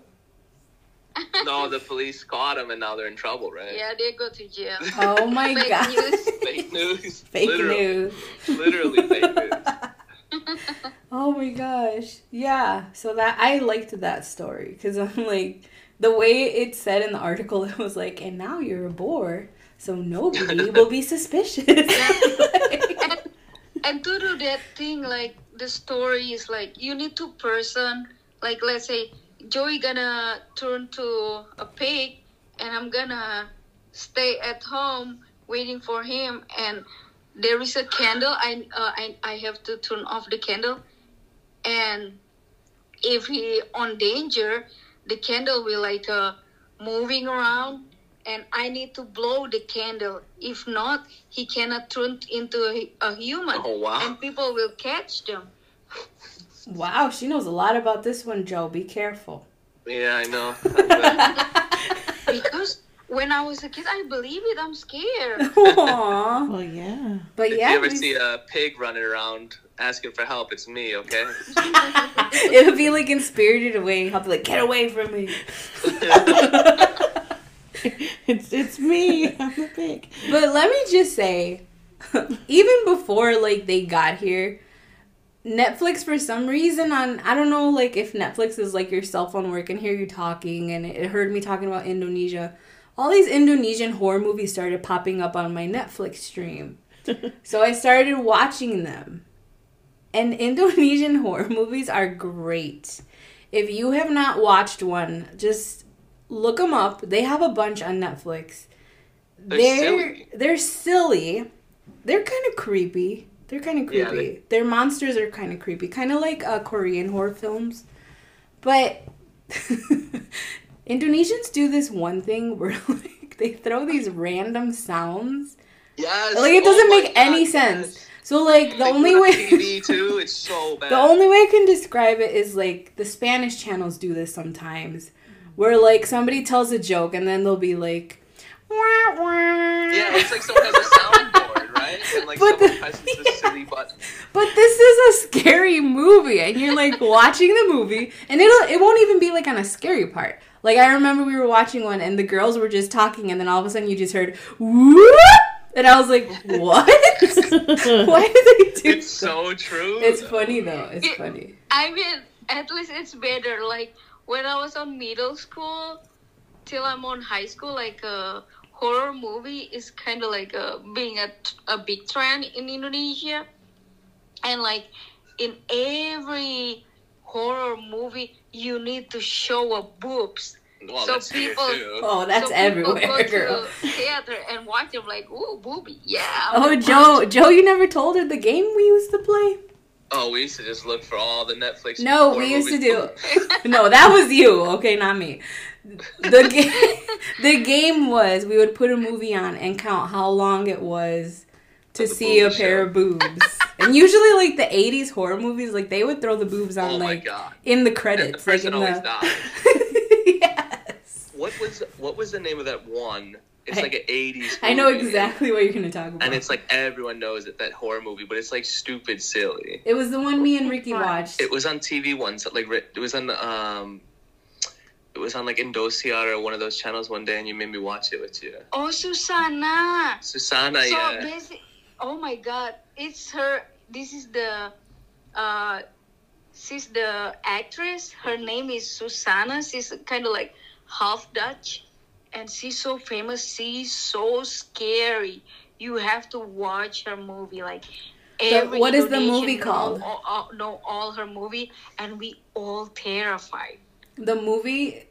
[SPEAKER 4] No, the police caught him and now they're in trouble, right?
[SPEAKER 2] Yeah, they go to jail.
[SPEAKER 1] Oh my
[SPEAKER 2] Fake
[SPEAKER 1] god.
[SPEAKER 2] news.
[SPEAKER 4] Fake news.
[SPEAKER 1] Fake
[SPEAKER 4] literally,
[SPEAKER 1] news.
[SPEAKER 4] Literally fake news.
[SPEAKER 1] Oh my gosh. Yeah. So that I liked that story cuz I'm like the way it said in the article it was like and now you're a boar so nobody will be suspicious.
[SPEAKER 2] and, and to do that thing, like the story is like you need two person. Like let's say Joey gonna turn to a pig, and I'm gonna stay at home waiting for him. And there is a candle. I uh, I I have to turn off the candle, and if he on danger, the candle will like uh, moving around and I need to blow the candle. If not, he cannot turn into a, a human,
[SPEAKER 4] Oh wow.
[SPEAKER 2] and people will catch them.
[SPEAKER 1] wow, she knows a lot about this one, Joe. Be careful.
[SPEAKER 4] Yeah, I know.
[SPEAKER 2] Because when I was a kid, I believe it. I'm scared.
[SPEAKER 1] Aww.
[SPEAKER 3] Well, yeah.
[SPEAKER 1] But
[SPEAKER 4] if
[SPEAKER 1] yeah,
[SPEAKER 4] you ever
[SPEAKER 1] we-
[SPEAKER 4] see a pig running around asking for help, it's me, okay?
[SPEAKER 1] it'll be like in Spirited Away. I'll be like, get away from me.
[SPEAKER 3] it's it's me. I'm the pig.
[SPEAKER 1] But let me just say, even before like they got here, Netflix for some reason on I don't know like if Netflix is like your cell phone where it can hear you talking and it heard me talking about Indonesia. All these Indonesian horror movies started popping up on my Netflix stream. so I started watching them. And Indonesian horror movies are great. If you have not watched one, just look them up. They have a bunch on Netflix.
[SPEAKER 4] They're
[SPEAKER 1] They're
[SPEAKER 4] silly.
[SPEAKER 1] they're silly. They're kind of creepy. They're kind of
[SPEAKER 4] Yeah,
[SPEAKER 1] creepy.
[SPEAKER 4] they-
[SPEAKER 1] Their monsters are kind of creepy, kind of like uh, Korean horror films. But Indonesians do this one thing where like they throw these random sounds.
[SPEAKER 4] Yes.
[SPEAKER 1] Like it
[SPEAKER 4] oh
[SPEAKER 1] doesn't
[SPEAKER 4] my
[SPEAKER 1] make any
[SPEAKER 4] God,
[SPEAKER 1] sense.
[SPEAKER 4] yes.
[SPEAKER 1] So like the
[SPEAKER 4] They
[SPEAKER 1] only
[SPEAKER 4] put it on
[SPEAKER 1] way
[SPEAKER 4] TV too. It's so bad.
[SPEAKER 1] the only way I can describe it is like the Spanish channels do this sometimes, where like somebody tells a joke and then they'll be like, wah, wah.
[SPEAKER 4] Yeah, it's like someone has a soundboard, right? And like
[SPEAKER 1] But
[SPEAKER 4] someone
[SPEAKER 1] the-
[SPEAKER 4] presses this silly button.
[SPEAKER 1] But this is a scary movie, and you're like watching the movie, and it'll it won't even be like on a scary part. Like I remember we were watching one, and the girls were just talking, and then all of a sudden you just heard whoop, and I was like, what? Why do they do?
[SPEAKER 4] It's so true.
[SPEAKER 1] It's funny though. It's
[SPEAKER 2] It-
[SPEAKER 1] funny.
[SPEAKER 2] I mean, at least it's better. Like when I was on middle school till I'm on high school, like a horror movie is kind of like a, being a, a big trend in Indonesia. And like in every horror movie, you need to show a boobs.
[SPEAKER 4] Well,
[SPEAKER 2] so
[SPEAKER 4] that's
[SPEAKER 2] people-
[SPEAKER 4] too.
[SPEAKER 1] Oh, that's
[SPEAKER 2] so people
[SPEAKER 1] everywhere,
[SPEAKER 2] go
[SPEAKER 1] girl.
[SPEAKER 2] to theater and watch them like, ooh, boobie, yeah. I
[SPEAKER 1] Oh, Joe,
[SPEAKER 2] watch.
[SPEAKER 1] Joe, you never told her the game we used to play.
[SPEAKER 4] Oh, we used to just look for all the Netflix.
[SPEAKER 1] No, we used to do. no, that was you. Okay, not me. The game, the game was we would put a movie on and count how long it was to see a
[SPEAKER 4] boob
[SPEAKER 1] pair
[SPEAKER 4] show.
[SPEAKER 1] of boobs. and usually, like the '80s horror movies, like they would throw the boobs on
[SPEAKER 4] Oh
[SPEAKER 1] like
[SPEAKER 4] god.
[SPEAKER 1] in the
[SPEAKER 4] And
[SPEAKER 1] credits,
[SPEAKER 4] the person
[SPEAKER 1] like in
[SPEAKER 4] always
[SPEAKER 1] the.
[SPEAKER 4] died.
[SPEAKER 1] yes,
[SPEAKER 4] What was what was the name of that one? It's
[SPEAKER 1] I-
[SPEAKER 4] like an '80s.
[SPEAKER 1] I know exactly what you're gonna talk about.
[SPEAKER 4] And it's like everyone knows it, that horror movie, but it's like stupid silly.
[SPEAKER 1] it was the one me and Ricky watched.
[SPEAKER 4] It was on TV once, like it was on um, it was on like Indonesia or one of those channels one day, and you made me watch it with you.
[SPEAKER 2] Oh, Suzzanna.
[SPEAKER 4] Suzzanna,
[SPEAKER 2] so
[SPEAKER 4] yeah.
[SPEAKER 2] basic. Oh my God, it's her. This is the. Uh, she's the actress. Her name is Suzzanna She's kind of like half Dutch, and she's so famous. She's so scary. You have to watch her movie. Like every
[SPEAKER 1] what is the movie called?
[SPEAKER 2] all- all- know all her movie, and we all terrified.
[SPEAKER 1] the movie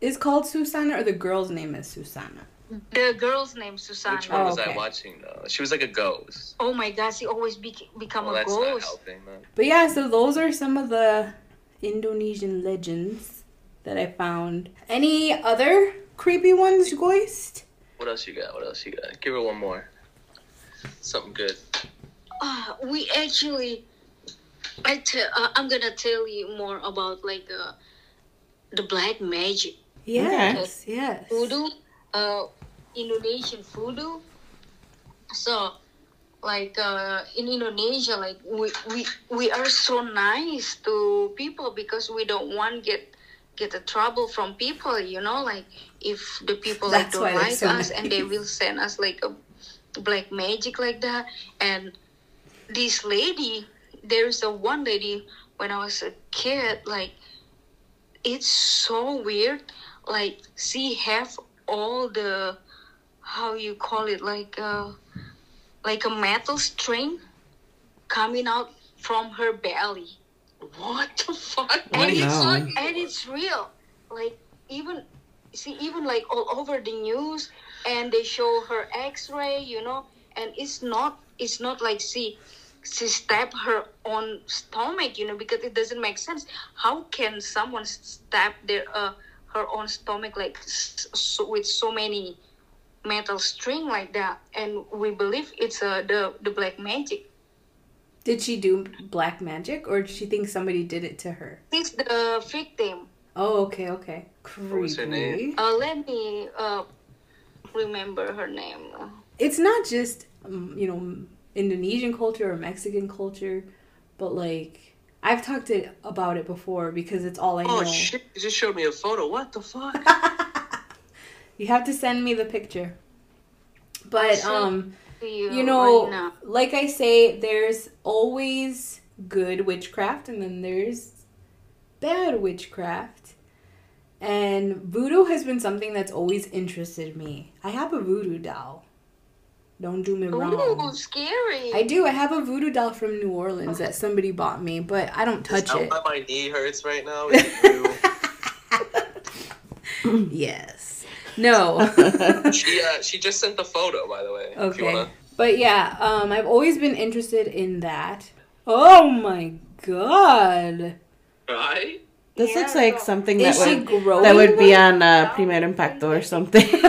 [SPEAKER 1] is called Suzzanna or the girl's name is Suzzanna.
[SPEAKER 2] The girl's name Suzzanna.
[SPEAKER 4] Which one
[SPEAKER 1] Oh,
[SPEAKER 4] was
[SPEAKER 1] okay.
[SPEAKER 4] I watching though? She was like a ghost.
[SPEAKER 2] Oh my God, she always be- become
[SPEAKER 4] Well,
[SPEAKER 2] a
[SPEAKER 4] that's not
[SPEAKER 2] ghost.
[SPEAKER 4] helping, man.
[SPEAKER 1] But yeah, so those are some of the Indonesian legends that I found. Any other creepy ones, Goist?
[SPEAKER 4] What else you got? What else you got? Give her one more. Something good.
[SPEAKER 2] Uh, we actually, I te- uh, I'm gonna tell you more about like uh, the black magic
[SPEAKER 1] Yes, yes.
[SPEAKER 2] voodoo, uh, Indonesian voodoo. So, like uh, in Indonesia, like we, we we are so nice to people because we don't want get get a trouble from people. You know, like if the people like
[SPEAKER 1] That's
[SPEAKER 2] don't like
[SPEAKER 1] so
[SPEAKER 2] us and they will send us like a black magic like that and this lady there's a one lady when i was a kid like it's so weird like she have all the how you call it like uh like a metal string coming out from her belly.
[SPEAKER 4] What the fuck?
[SPEAKER 2] and it's,
[SPEAKER 4] talking
[SPEAKER 2] and it's real. Like even see even like all over the news and they show her x-ray you know and it's not it's not like she she stab her own stomach you know because it doesn't make sense. How can someone stab their uh her own stomach like so, with so many metal string like that and we believe it's uh, the the black magic
[SPEAKER 1] Did she do black magic, or did she think somebody did it to her?
[SPEAKER 2] it's the victim
[SPEAKER 1] Oh, okay, okay.
[SPEAKER 4] What was her
[SPEAKER 1] Creepy.
[SPEAKER 4] name?
[SPEAKER 2] uh let me uh remember her name
[SPEAKER 1] It's not just um, you know Indonesian culture or Mexican culture, but like I've talked to, about it before because it's all I know.
[SPEAKER 4] Oh shit! You just showed me a photo. What the fuck?
[SPEAKER 1] You have to send me the picture. But um
[SPEAKER 2] you,
[SPEAKER 1] you know,
[SPEAKER 2] right
[SPEAKER 1] like I say, there's always good witchcraft and then there's bad witchcraft. And voodoo has been something that's always interested me. I have a voodoo doll. Don't do me wrong.
[SPEAKER 2] Ooh,
[SPEAKER 1] wrong.
[SPEAKER 2] scary.
[SPEAKER 1] I do. I have a voodoo doll from New Orleans that somebody bought me, but I don't touch
[SPEAKER 4] Is
[SPEAKER 1] it.
[SPEAKER 4] why my knee hurts right now? Is it you?
[SPEAKER 1] yes. No.
[SPEAKER 4] she uh, she just sent the photo, by the way.
[SPEAKER 1] Okay.
[SPEAKER 4] wanna...
[SPEAKER 1] But yeah, um, I've always been interested in that. Oh my god.
[SPEAKER 4] Right?
[SPEAKER 3] This looks like something that
[SPEAKER 1] Is she
[SPEAKER 3] would that would be on uh, Primer Impacto or something.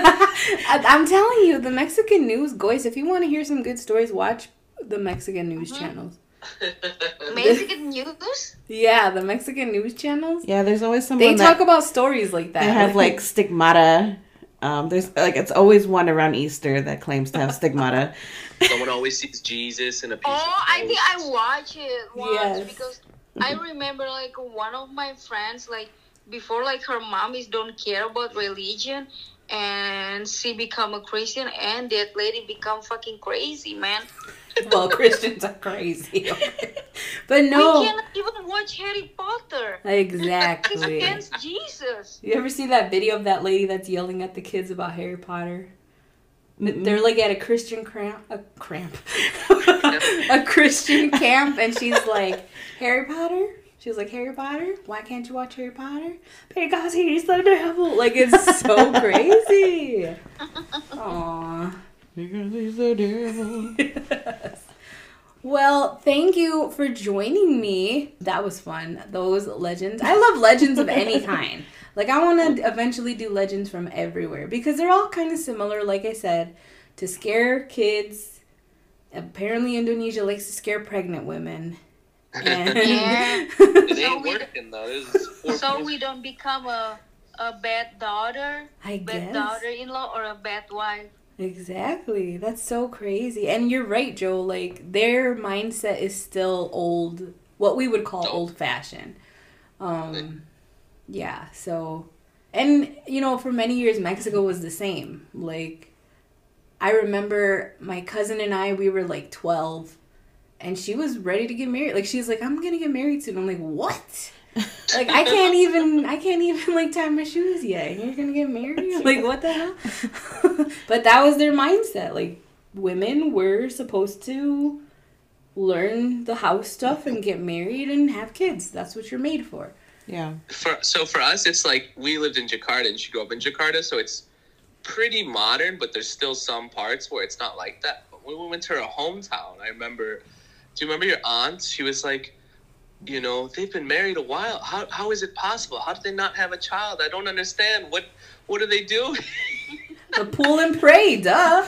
[SPEAKER 1] I- I'm telling you, the Mexican news, guys, if you want to hear some good stories, watch the Mexican news channels.
[SPEAKER 2] Mexican news?
[SPEAKER 1] Yeah, the Mexican news channels.
[SPEAKER 3] yeah, there's always someone
[SPEAKER 1] They
[SPEAKER 3] that
[SPEAKER 1] talk about stories like that.
[SPEAKER 3] they have like stigmata. Um, there's like it's always one around Easter that claims to have stigmata.
[SPEAKER 4] Someone always sees Jesus in a piece
[SPEAKER 2] Oh,
[SPEAKER 4] of
[SPEAKER 2] I think I
[SPEAKER 4] toast.
[SPEAKER 2] watched it once
[SPEAKER 1] Yes.
[SPEAKER 2] because I remember like one of my friends like before like her mom is don't care about religion and she become a Christian and that lady become fucking crazy man.
[SPEAKER 1] well, Christians are crazy. but no,
[SPEAKER 2] We
[SPEAKER 1] no.
[SPEAKER 2] cannot even watch Harry Potter. It's
[SPEAKER 1] Exactly.
[SPEAKER 2] against Jesus.
[SPEAKER 1] You ever see that video of that lady that's yelling at the kids about Harry Potter? They're like at a Christian cramp, a cramp, a Christian camp, and she's like, Harry Potter. She was like, Harry Potter. Why can't you watch Harry Potter? Because he's the devil. Like it's so crazy. Aww.
[SPEAKER 3] Because he's the devil.
[SPEAKER 1] Well, thank you for joining me. That was fun. Those legends. I love legends of any kind. Like, I want to eventually do legends from everywhere because they're all kind of similar, like I said, to scare kids. Apparently, Indonesia likes to scare pregnant women. And
[SPEAKER 2] Yeah.
[SPEAKER 4] It
[SPEAKER 2] So
[SPEAKER 4] ain't
[SPEAKER 2] we-
[SPEAKER 4] working though. This is
[SPEAKER 2] so
[SPEAKER 4] points.
[SPEAKER 2] we don't become a a bad daughter,
[SPEAKER 1] I
[SPEAKER 2] bad
[SPEAKER 1] guess.
[SPEAKER 2] daughter-in-law, or a bad wife.
[SPEAKER 1] Exactly. That's so crazy. And you're right, Joe. Like their mindset is still old, what we would call old fashioned. Um yeah, so and you know, for many years Mexico was the same. Like I remember my cousin and I we were like 12 and she was ready to get married. Like she's like I'm going to get married soon. I'm like, "What?" like I can't even I can't even like tie my shoes yet. You're gonna get married? Like what the hell? but that was their mindset. Like women were supposed to learn the house stuff and get married and have kids. That's what you're made for.
[SPEAKER 3] Yeah.
[SPEAKER 4] for so for us it's like we lived in Jakarta and she grew up in Jakarta, so it's pretty modern, but there's still some parts where it's not like that. But when we went to her hometown, I remember do you remember your aunt? She was like, you know, they've been married a while. How how is it possible? How did they not have a child? I don't understand. What what do they do?
[SPEAKER 1] The pool and pray, duh.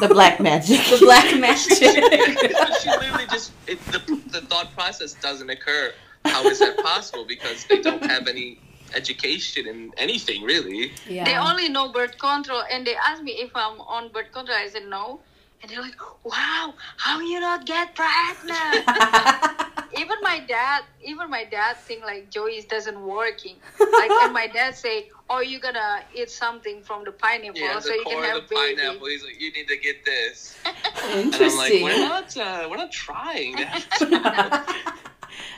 [SPEAKER 3] The black magic.
[SPEAKER 1] The black magic.
[SPEAKER 4] she literally just it, the the thought process doesn't occur. How is that possible? Because they don't have any education in anything really.
[SPEAKER 1] Yeah.
[SPEAKER 2] They only know birth control, and they asked me if I'm on birth control. I said no, and they're like, "Wow, how you not get pregnant?" even my dad, even my dad think like Joey's doesn't working. Like, and my dad say, "Oh, you gonna eat something from the pineapple
[SPEAKER 4] Yeah,
[SPEAKER 2] so you can
[SPEAKER 4] core
[SPEAKER 2] have
[SPEAKER 4] of the
[SPEAKER 2] baby."
[SPEAKER 4] pineapple. He's like, you need to get this. And I'm like,
[SPEAKER 1] Interesting.
[SPEAKER 4] we're not, uh, we're not trying. to have a child."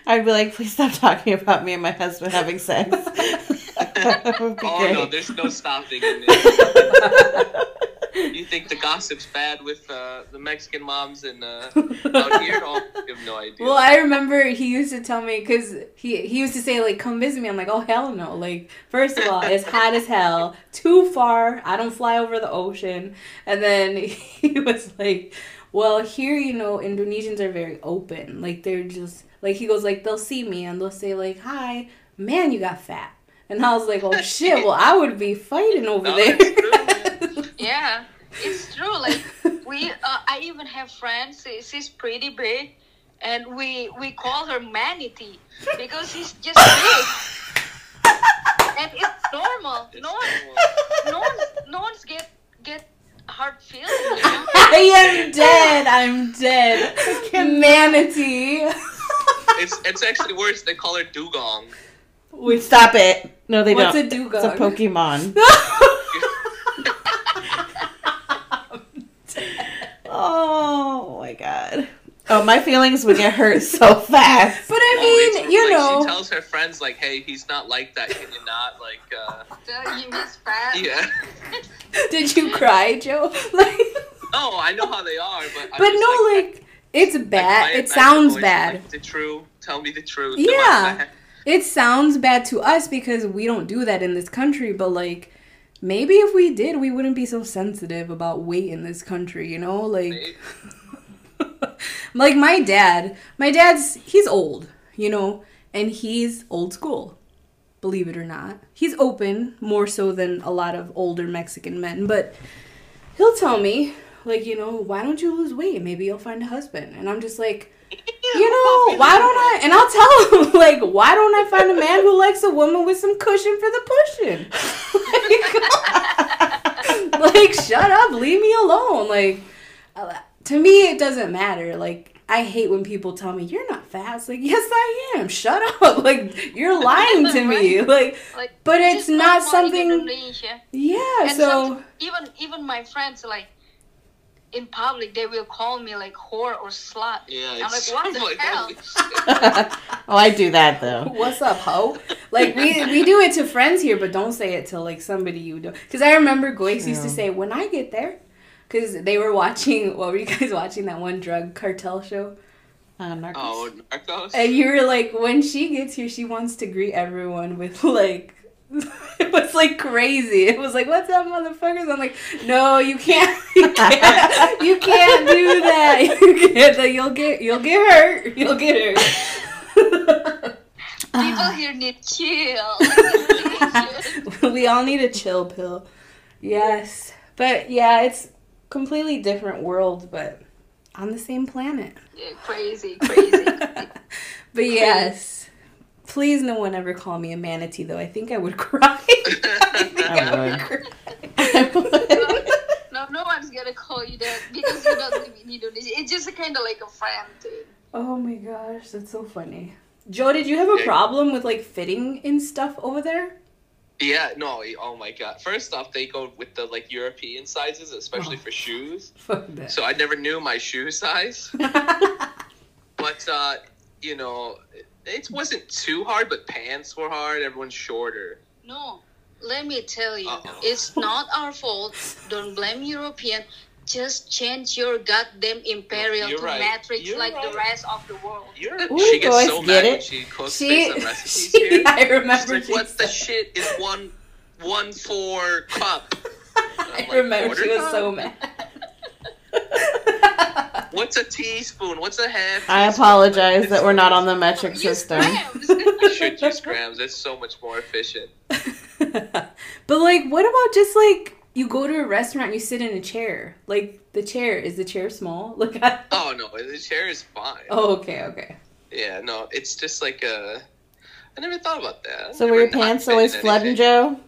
[SPEAKER 3] I'd be like, please stop talking about me and my husband having sex. that would be
[SPEAKER 4] oh
[SPEAKER 3] great.
[SPEAKER 4] no, there's no stopping in this. You think the gossip's bad with uh, the Mexican moms and uh, out here? Oh, you have no idea.
[SPEAKER 1] Well, I remember he used to tell me because he he used to say like, "Come visit me." I'm like, "Oh hell no!" Like, first of all, it's hot as hell, too far. I don't fly over the ocean. And then he was like, "Well, here, you know, Indonesians are very open. Like, they're just like he goes like they'll see me and they'll say like, "Hi, man, you got fat." And I was like, "Oh shit!" Well, I would be fighting over
[SPEAKER 4] No,
[SPEAKER 1] there.
[SPEAKER 4] It's true,
[SPEAKER 2] Yeah, it's true. Like we, uh, I even have friends. She's pretty big, and we we call her manatee because she's just big, and it's normal.
[SPEAKER 4] It's
[SPEAKER 2] No one,
[SPEAKER 4] normal.
[SPEAKER 2] no one, no one's get get hard feelings.
[SPEAKER 1] I am dead. I'm dead. Manatee.
[SPEAKER 4] It's it's actually worse. They call her dugong.
[SPEAKER 3] We stop it. No, they
[SPEAKER 1] What's
[SPEAKER 3] don't.
[SPEAKER 1] a dugong?
[SPEAKER 3] It's a? Pokemon. oh my god. Oh, my feelings would get hurt so fast.
[SPEAKER 1] But I mean,
[SPEAKER 4] it's-
[SPEAKER 1] you
[SPEAKER 4] like,
[SPEAKER 1] know,
[SPEAKER 4] she tells her friends like, "Hey, he's not like that. Can you not like?" uh
[SPEAKER 2] you he's fat.
[SPEAKER 4] Yeah.
[SPEAKER 1] did you cry, Joe? Like,
[SPEAKER 4] No, I know how they are, but. I'm
[SPEAKER 1] but
[SPEAKER 4] just
[SPEAKER 1] no,
[SPEAKER 4] like,
[SPEAKER 1] like, it's
[SPEAKER 4] like,
[SPEAKER 1] bad.
[SPEAKER 4] my-
[SPEAKER 1] It
[SPEAKER 4] my
[SPEAKER 1] sounds
[SPEAKER 4] voice
[SPEAKER 1] bad.
[SPEAKER 4] Like, the truth. Tell me the truth.
[SPEAKER 1] Yeah.
[SPEAKER 4] Come
[SPEAKER 1] It sounds bad to us because we don't do that in this country. But like, maybe if we did, we wouldn't be so sensitive about weight in this country. You know, like. Like my dad my dad's he's old you know and he's old school believe it or not he's open more so than a lot of older mexican men but he'll tell me like you know why don't you lose weight maybe you'll find a husband and i'm just like you know why don't i and i'll tell him like why don't i find a man who likes a woman with some cushion for the pushing? Like, like shut up leave me alone like uh, to me it doesn't matter like i hate when people tell me you're not fast. like yes i am. Shut up like you're lying to me like
[SPEAKER 2] Like,
[SPEAKER 1] But it's not something- yeah
[SPEAKER 2] And
[SPEAKER 1] so
[SPEAKER 2] even even my friends like in public they will call me like whore or slut.
[SPEAKER 4] Yeah.
[SPEAKER 2] I'm
[SPEAKER 4] It's
[SPEAKER 2] like, what the
[SPEAKER 4] like,
[SPEAKER 2] hell?
[SPEAKER 3] oh, I do that though.
[SPEAKER 1] what's up ho like we we do it to friends here but don't say it to like somebody you don't because i remember Goyce used to say when i get there because they were watching what were you guys watching that one drug cartel show
[SPEAKER 3] Uh, Narcos.
[SPEAKER 4] Oh, Narcos.
[SPEAKER 1] And you were like, when she gets here, she wants to greet everyone with like it was like crazy. It was like, "What's up, motherfuckers?" I'm like, "No, you can't. You can't, you can't do that. You can't. You'll get. You'll get hurt. You'll get hurt."
[SPEAKER 2] People here need chill.
[SPEAKER 1] we all need a chill pill. Yes, but yeah, it's completely different world, but on the same planet.
[SPEAKER 2] yeah, crazy, crazy.
[SPEAKER 1] But yes, please no one ever call me a manatee though. I think I would cry. I think I would cry.
[SPEAKER 2] no, no one's gonna call you that because you don't live in Indonesia. It's just kind of like a friend thing.
[SPEAKER 1] Oh my gosh, that's so funny. Joe, did you have a
[SPEAKER 4] Yeah.
[SPEAKER 1] problem with like fitting in stuff over there?
[SPEAKER 4] Yeah, no, oh my god. First off, they go with the like European sizes, especially
[SPEAKER 1] Oh.
[SPEAKER 4] for shoes.
[SPEAKER 1] Fuck that.
[SPEAKER 4] So I never knew my shoe size. But uh, you know, it, it wasn't too hard, but pants were hard. Everyone's shorter.
[SPEAKER 2] No, let me tell you,
[SPEAKER 4] Uh-oh.
[SPEAKER 2] it's not our fault. Don't blame European. Just change your goddamn imperial
[SPEAKER 4] You're
[SPEAKER 2] to
[SPEAKER 4] right.
[SPEAKER 2] matrix
[SPEAKER 4] You're
[SPEAKER 2] like
[SPEAKER 4] right.
[SPEAKER 2] the rest of the world.
[SPEAKER 4] You're,
[SPEAKER 3] Ooh,
[SPEAKER 4] she gets so
[SPEAKER 3] get
[SPEAKER 4] mad
[SPEAKER 3] it?
[SPEAKER 4] when she cooks
[SPEAKER 1] She,
[SPEAKER 4] based on recipes
[SPEAKER 1] she
[SPEAKER 4] here.
[SPEAKER 1] I
[SPEAKER 4] She's
[SPEAKER 1] remember.
[SPEAKER 4] like,
[SPEAKER 1] she
[SPEAKER 4] what the shit is one one four cup?
[SPEAKER 1] I
[SPEAKER 4] like,
[SPEAKER 1] remember she
[SPEAKER 4] quarter
[SPEAKER 1] was so mad.
[SPEAKER 4] What's a teaspoon? What's a half?
[SPEAKER 3] I
[SPEAKER 4] teaspoon?
[SPEAKER 3] apologize that we're not on the metric
[SPEAKER 2] Use
[SPEAKER 3] system.
[SPEAKER 2] grams.
[SPEAKER 4] Should use grams. It's so much more efficient.
[SPEAKER 1] but like, what about just like you go to a restaurant and you sit in a chair? Like the chair is the chair small? Like, I...
[SPEAKER 4] Oh no, the chair is fine.
[SPEAKER 1] oh, okay, okay.
[SPEAKER 4] Yeah, no, it's just like a. I never thought about that.
[SPEAKER 3] So were your pants always flooding. Joe?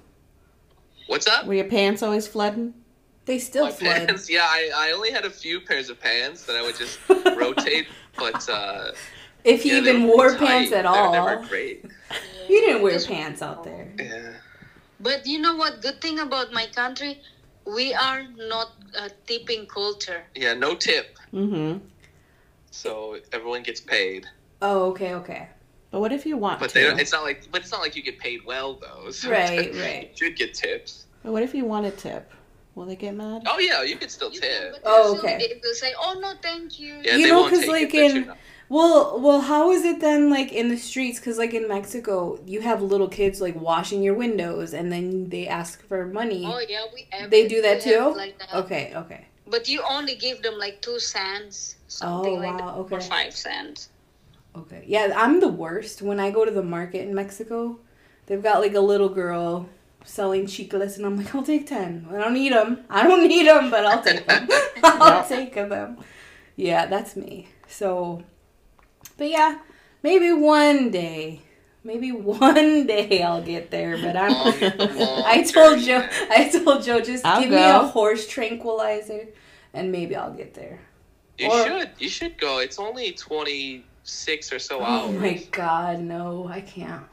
[SPEAKER 4] What's up?
[SPEAKER 3] Were your pants always flooding?
[SPEAKER 1] They still
[SPEAKER 4] My
[SPEAKER 1] flood.
[SPEAKER 4] pants. Yeah, I, I only had a few pairs of pants that I would just rotate, but uh,
[SPEAKER 1] If you
[SPEAKER 4] yeah,
[SPEAKER 1] even wore
[SPEAKER 4] tight.
[SPEAKER 1] pants at
[SPEAKER 4] They were
[SPEAKER 1] all,
[SPEAKER 4] never great.
[SPEAKER 1] you didn't wear pants out there.
[SPEAKER 4] Yeah.
[SPEAKER 2] But you know what? Good thing about my country, we are not a tipping culture.
[SPEAKER 4] Yeah, no tip,
[SPEAKER 3] Mm-hmm.
[SPEAKER 4] so everyone gets paid.
[SPEAKER 1] Oh, okay, okay.
[SPEAKER 3] But what if you want
[SPEAKER 4] But
[SPEAKER 3] to?
[SPEAKER 4] they don't, it's not like, but it's not like you get paid well though. So
[SPEAKER 1] Right, right.
[SPEAKER 4] You should get tips.
[SPEAKER 3] But what if you want a tip? Will they get mad?
[SPEAKER 4] Oh yeah, you could still
[SPEAKER 2] You
[SPEAKER 4] tip.
[SPEAKER 1] Oh,
[SPEAKER 2] you still
[SPEAKER 1] okay.
[SPEAKER 2] be able to say, "Oh no, thank you."
[SPEAKER 4] Yeah,
[SPEAKER 1] You
[SPEAKER 4] they
[SPEAKER 1] know,
[SPEAKER 4] won't
[SPEAKER 1] 'cause,
[SPEAKER 4] take
[SPEAKER 1] like,
[SPEAKER 4] it that
[SPEAKER 1] in-
[SPEAKER 4] you're not-
[SPEAKER 1] Well, well, how is it then? Like in the streets, because like in Mexico, you have little kids like washing your windows, and then they ask for money.
[SPEAKER 2] Oh yeah, we have
[SPEAKER 1] They do that too?
[SPEAKER 2] Like that.
[SPEAKER 1] Okay, okay.
[SPEAKER 2] But you only give them like two cents, something
[SPEAKER 1] Oh,
[SPEAKER 2] like
[SPEAKER 1] wow,
[SPEAKER 2] that, or five cents.
[SPEAKER 1] Okay. Yeah, I'm the worst. When I go to the market in Mexico, they've got like a little girl selling chicles, and I'm like, I'll take 10. I don't need them. I don't need them, but I'll take them. I'll take them. Yeah, that's me. So, but yeah, maybe one day, maybe one day I'll get there, but I'm.
[SPEAKER 4] Long- long
[SPEAKER 1] I told
[SPEAKER 4] journey,
[SPEAKER 1] Joe. I told Joe, just
[SPEAKER 3] I'll
[SPEAKER 1] give me a horse tranquilizer, and maybe I'll get there.
[SPEAKER 4] You
[SPEAKER 1] Or-
[SPEAKER 4] should. You should go. It's only twenty six or so
[SPEAKER 1] Oh
[SPEAKER 4] hours.
[SPEAKER 1] my god, no, I can't.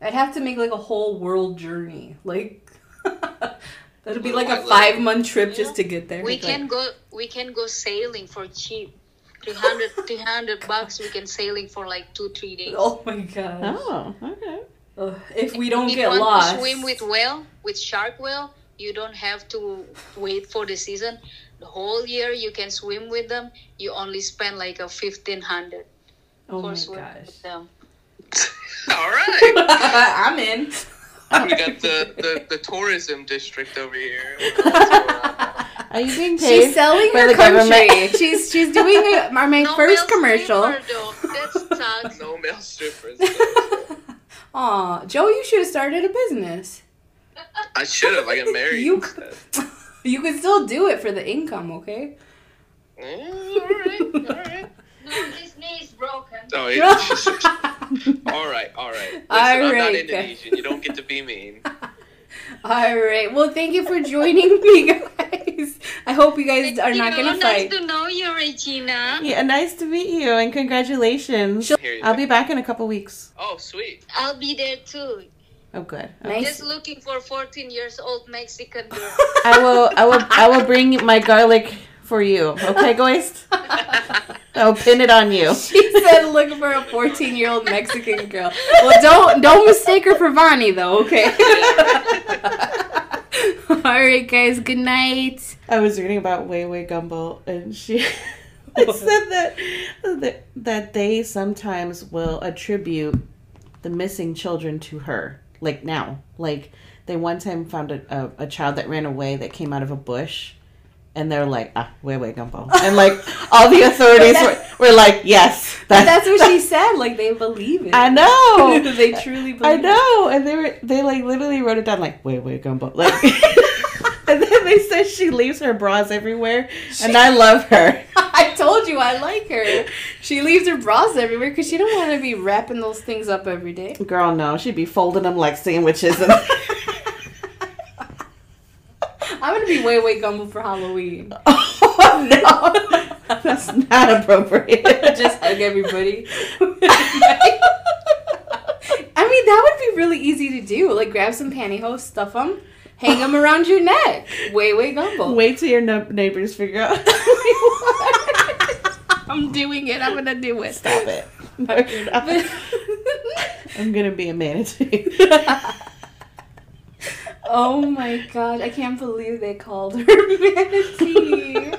[SPEAKER 1] I'd have to make like a whole world journey. Like that'd be like a five month trip just to get there.
[SPEAKER 2] We
[SPEAKER 1] Like,
[SPEAKER 2] can go. We can go sailing for cheap. 300, 300 bucks. We can sailing for like two, three days.
[SPEAKER 1] Oh my god.
[SPEAKER 3] Oh, okay.
[SPEAKER 1] Ugh, if we don't
[SPEAKER 2] if
[SPEAKER 1] get
[SPEAKER 2] you want
[SPEAKER 1] lost.
[SPEAKER 2] to swim with whale, with shark whale, you don't have to wait for the season. The whole year you can swim with them. You only spend like a fifteen hundred.
[SPEAKER 1] Oh
[SPEAKER 2] for
[SPEAKER 1] my
[SPEAKER 2] swimming
[SPEAKER 1] gosh.
[SPEAKER 2] With them.
[SPEAKER 4] All right.
[SPEAKER 1] I'm in.
[SPEAKER 4] we got the, the, the tourism district over here.
[SPEAKER 3] Are you being paid?
[SPEAKER 1] She's selling her
[SPEAKER 3] the
[SPEAKER 1] country.
[SPEAKER 3] government?
[SPEAKER 1] she's she's doing it, my, my
[SPEAKER 2] No
[SPEAKER 1] first commercial.
[SPEAKER 2] stripper, though. That
[SPEAKER 4] no male strippers.
[SPEAKER 1] Aw, Joe, you should have started a business.
[SPEAKER 4] I should have. I got married.
[SPEAKER 1] You. You could still do it for the income, okay?
[SPEAKER 4] Eh, all right. All right.
[SPEAKER 2] No, his knee is broken.
[SPEAKER 4] Oh, yeah. all right. All right. Listen, I'm not Indonesian. You don't get to be mean.
[SPEAKER 1] All right. Well, thank you for joining me, guys. I hope you guys are not
[SPEAKER 2] You know,
[SPEAKER 1] gonna fight.
[SPEAKER 2] Nice to know you, Regina.
[SPEAKER 3] Yeah, nice to meet you and congratulations.
[SPEAKER 4] You
[SPEAKER 3] I'll
[SPEAKER 4] go.
[SPEAKER 3] be back in a couple weeks.
[SPEAKER 4] Oh, sweet.
[SPEAKER 2] I'll be there too.
[SPEAKER 3] Oh, good.
[SPEAKER 1] Nice.
[SPEAKER 2] Just looking for 14 years old Mexican girl.
[SPEAKER 3] I will. I will. I will bring my garlic for you. Okay, Goist. I'll pin it on you.
[SPEAKER 1] She said, "Looking for a 14 year old Mexican girl." Well, don't don't mistake her for Vonnie, though. Okay. All right, guys. Good night.
[SPEAKER 3] I was reading about Wewe Gombel, and she said that, that that they sometimes will attribute the missing children to her. like now. Like they one time found a, a, a child that ran away that came out of a bush. And they're like, ah, wait, wait, gumbo. And like all the authorities were, were like, yes,
[SPEAKER 5] But that's what she said. Like they believe it.
[SPEAKER 3] I know.
[SPEAKER 5] they truly believe
[SPEAKER 3] I
[SPEAKER 5] it.
[SPEAKER 3] know, and they were they like literally wrote it down like wait wait gumbo like, and then they said she leaves her bras everywhere, and I love her.
[SPEAKER 5] I told you I like her. She leaves her bras everywhere because she don't want to be wrapping those things up every day.
[SPEAKER 3] Girl, no, she'd be folding them like sandwiches. And
[SPEAKER 5] I'm gonna be way way gumbo for Halloween.
[SPEAKER 3] oh no, that's not appropriate.
[SPEAKER 5] Just hug everybody. I mean, that would be really easy to do. Like, grab some pantyhose, stuff them, hang them around your neck. Way way gumbo.
[SPEAKER 3] Wait till your neighbors figure out.
[SPEAKER 5] I'm doing it. I'm gonna do it.
[SPEAKER 3] Stop it. No. I'm gonna be a manatee.
[SPEAKER 5] Oh my god, I can't believe they called her manatee.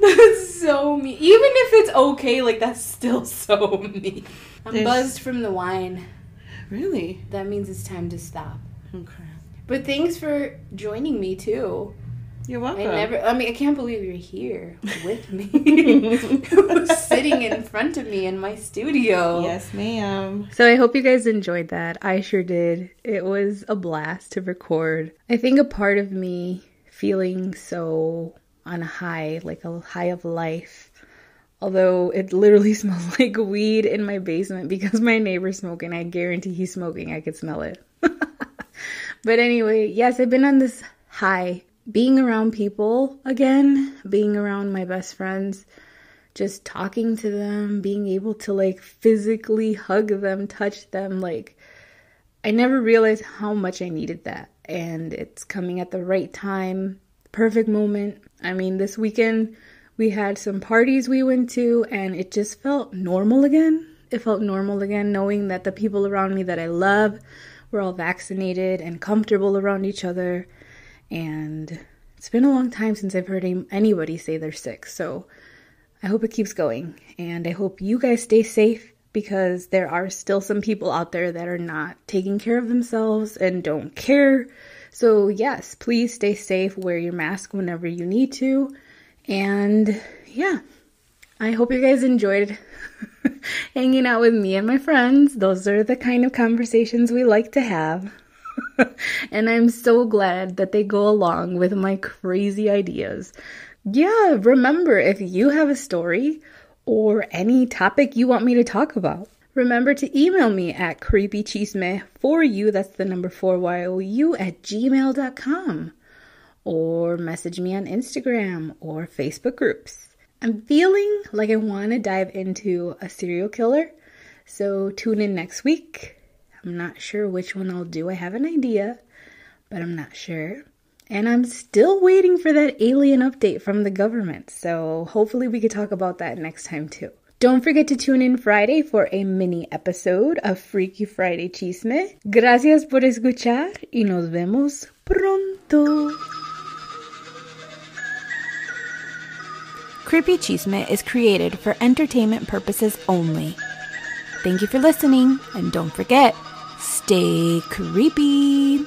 [SPEAKER 5] That's so mean. Even if it's okay, like that's still so mean. I'm
[SPEAKER 3] There's-
[SPEAKER 5] buzzed from the wine.
[SPEAKER 3] really?
[SPEAKER 5] That means it's time to stop.
[SPEAKER 3] Okay.
[SPEAKER 5] But thanks for joining me too.
[SPEAKER 3] You're
[SPEAKER 5] I
[SPEAKER 3] welcome.
[SPEAKER 5] never I mean I can't believe you're here with me. Sitting in front of me in my studio.
[SPEAKER 3] Yes, ma'am.
[SPEAKER 1] So I hope you guys enjoyed that. I sure did. It was a blast to record. I think a part of me feeling so on a high, like a high of life. Although it literally smells like weed in my basement because my neighbor's smoking. I guarantee he's smoking. I could smell it. but anyway, yes, I've been on this high. Being around people again, being around my best friends, just talking to them, being able to like physically hug them, touch them, like I never realized how much I needed that. And it's coming at the right time, perfect moment. I mean, this weekend we had some parties we went to and it just felt normal again. It felt normal again knowing that the people around me that I love were all vaccinated and comfortable around each other. And it's been a long time since I've heard anybody say they're sick. So I hope it keeps going. And I hope you guys stay safe because there are still some people out there that are not taking care of themselves and don't care. So, yes, please stay safe. Wear your mask whenever you need to. And yeah, I hope you guys enjoyed hanging out with me and my friends. Those are the kind of conversations we like to have. and I'm so glad that they go along with my crazy ideas. Yeah, remember if you have a story or any topic you want me to talk about, remember to email me at creepychisme for you, that's the number 4YOU at gmail.com or message me on Instagram or Facebook groups. I'm feeling like I want to dive into a serial killer, so tune in next week. I'm not sure which one I'll do. I have an idea, but I'm not sure. And I'm still waiting for that alien update from the government, so hopefully we could talk about that next time too. Don't forget to tune in Friday for a mini episode of Freaky Friday Chisme. Gracias por escuchar y nos vemos pronto.
[SPEAKER 6] Creepy Chisme is created for entertainment purposes only. Thank you for listening, and don't forget, Stay creepy.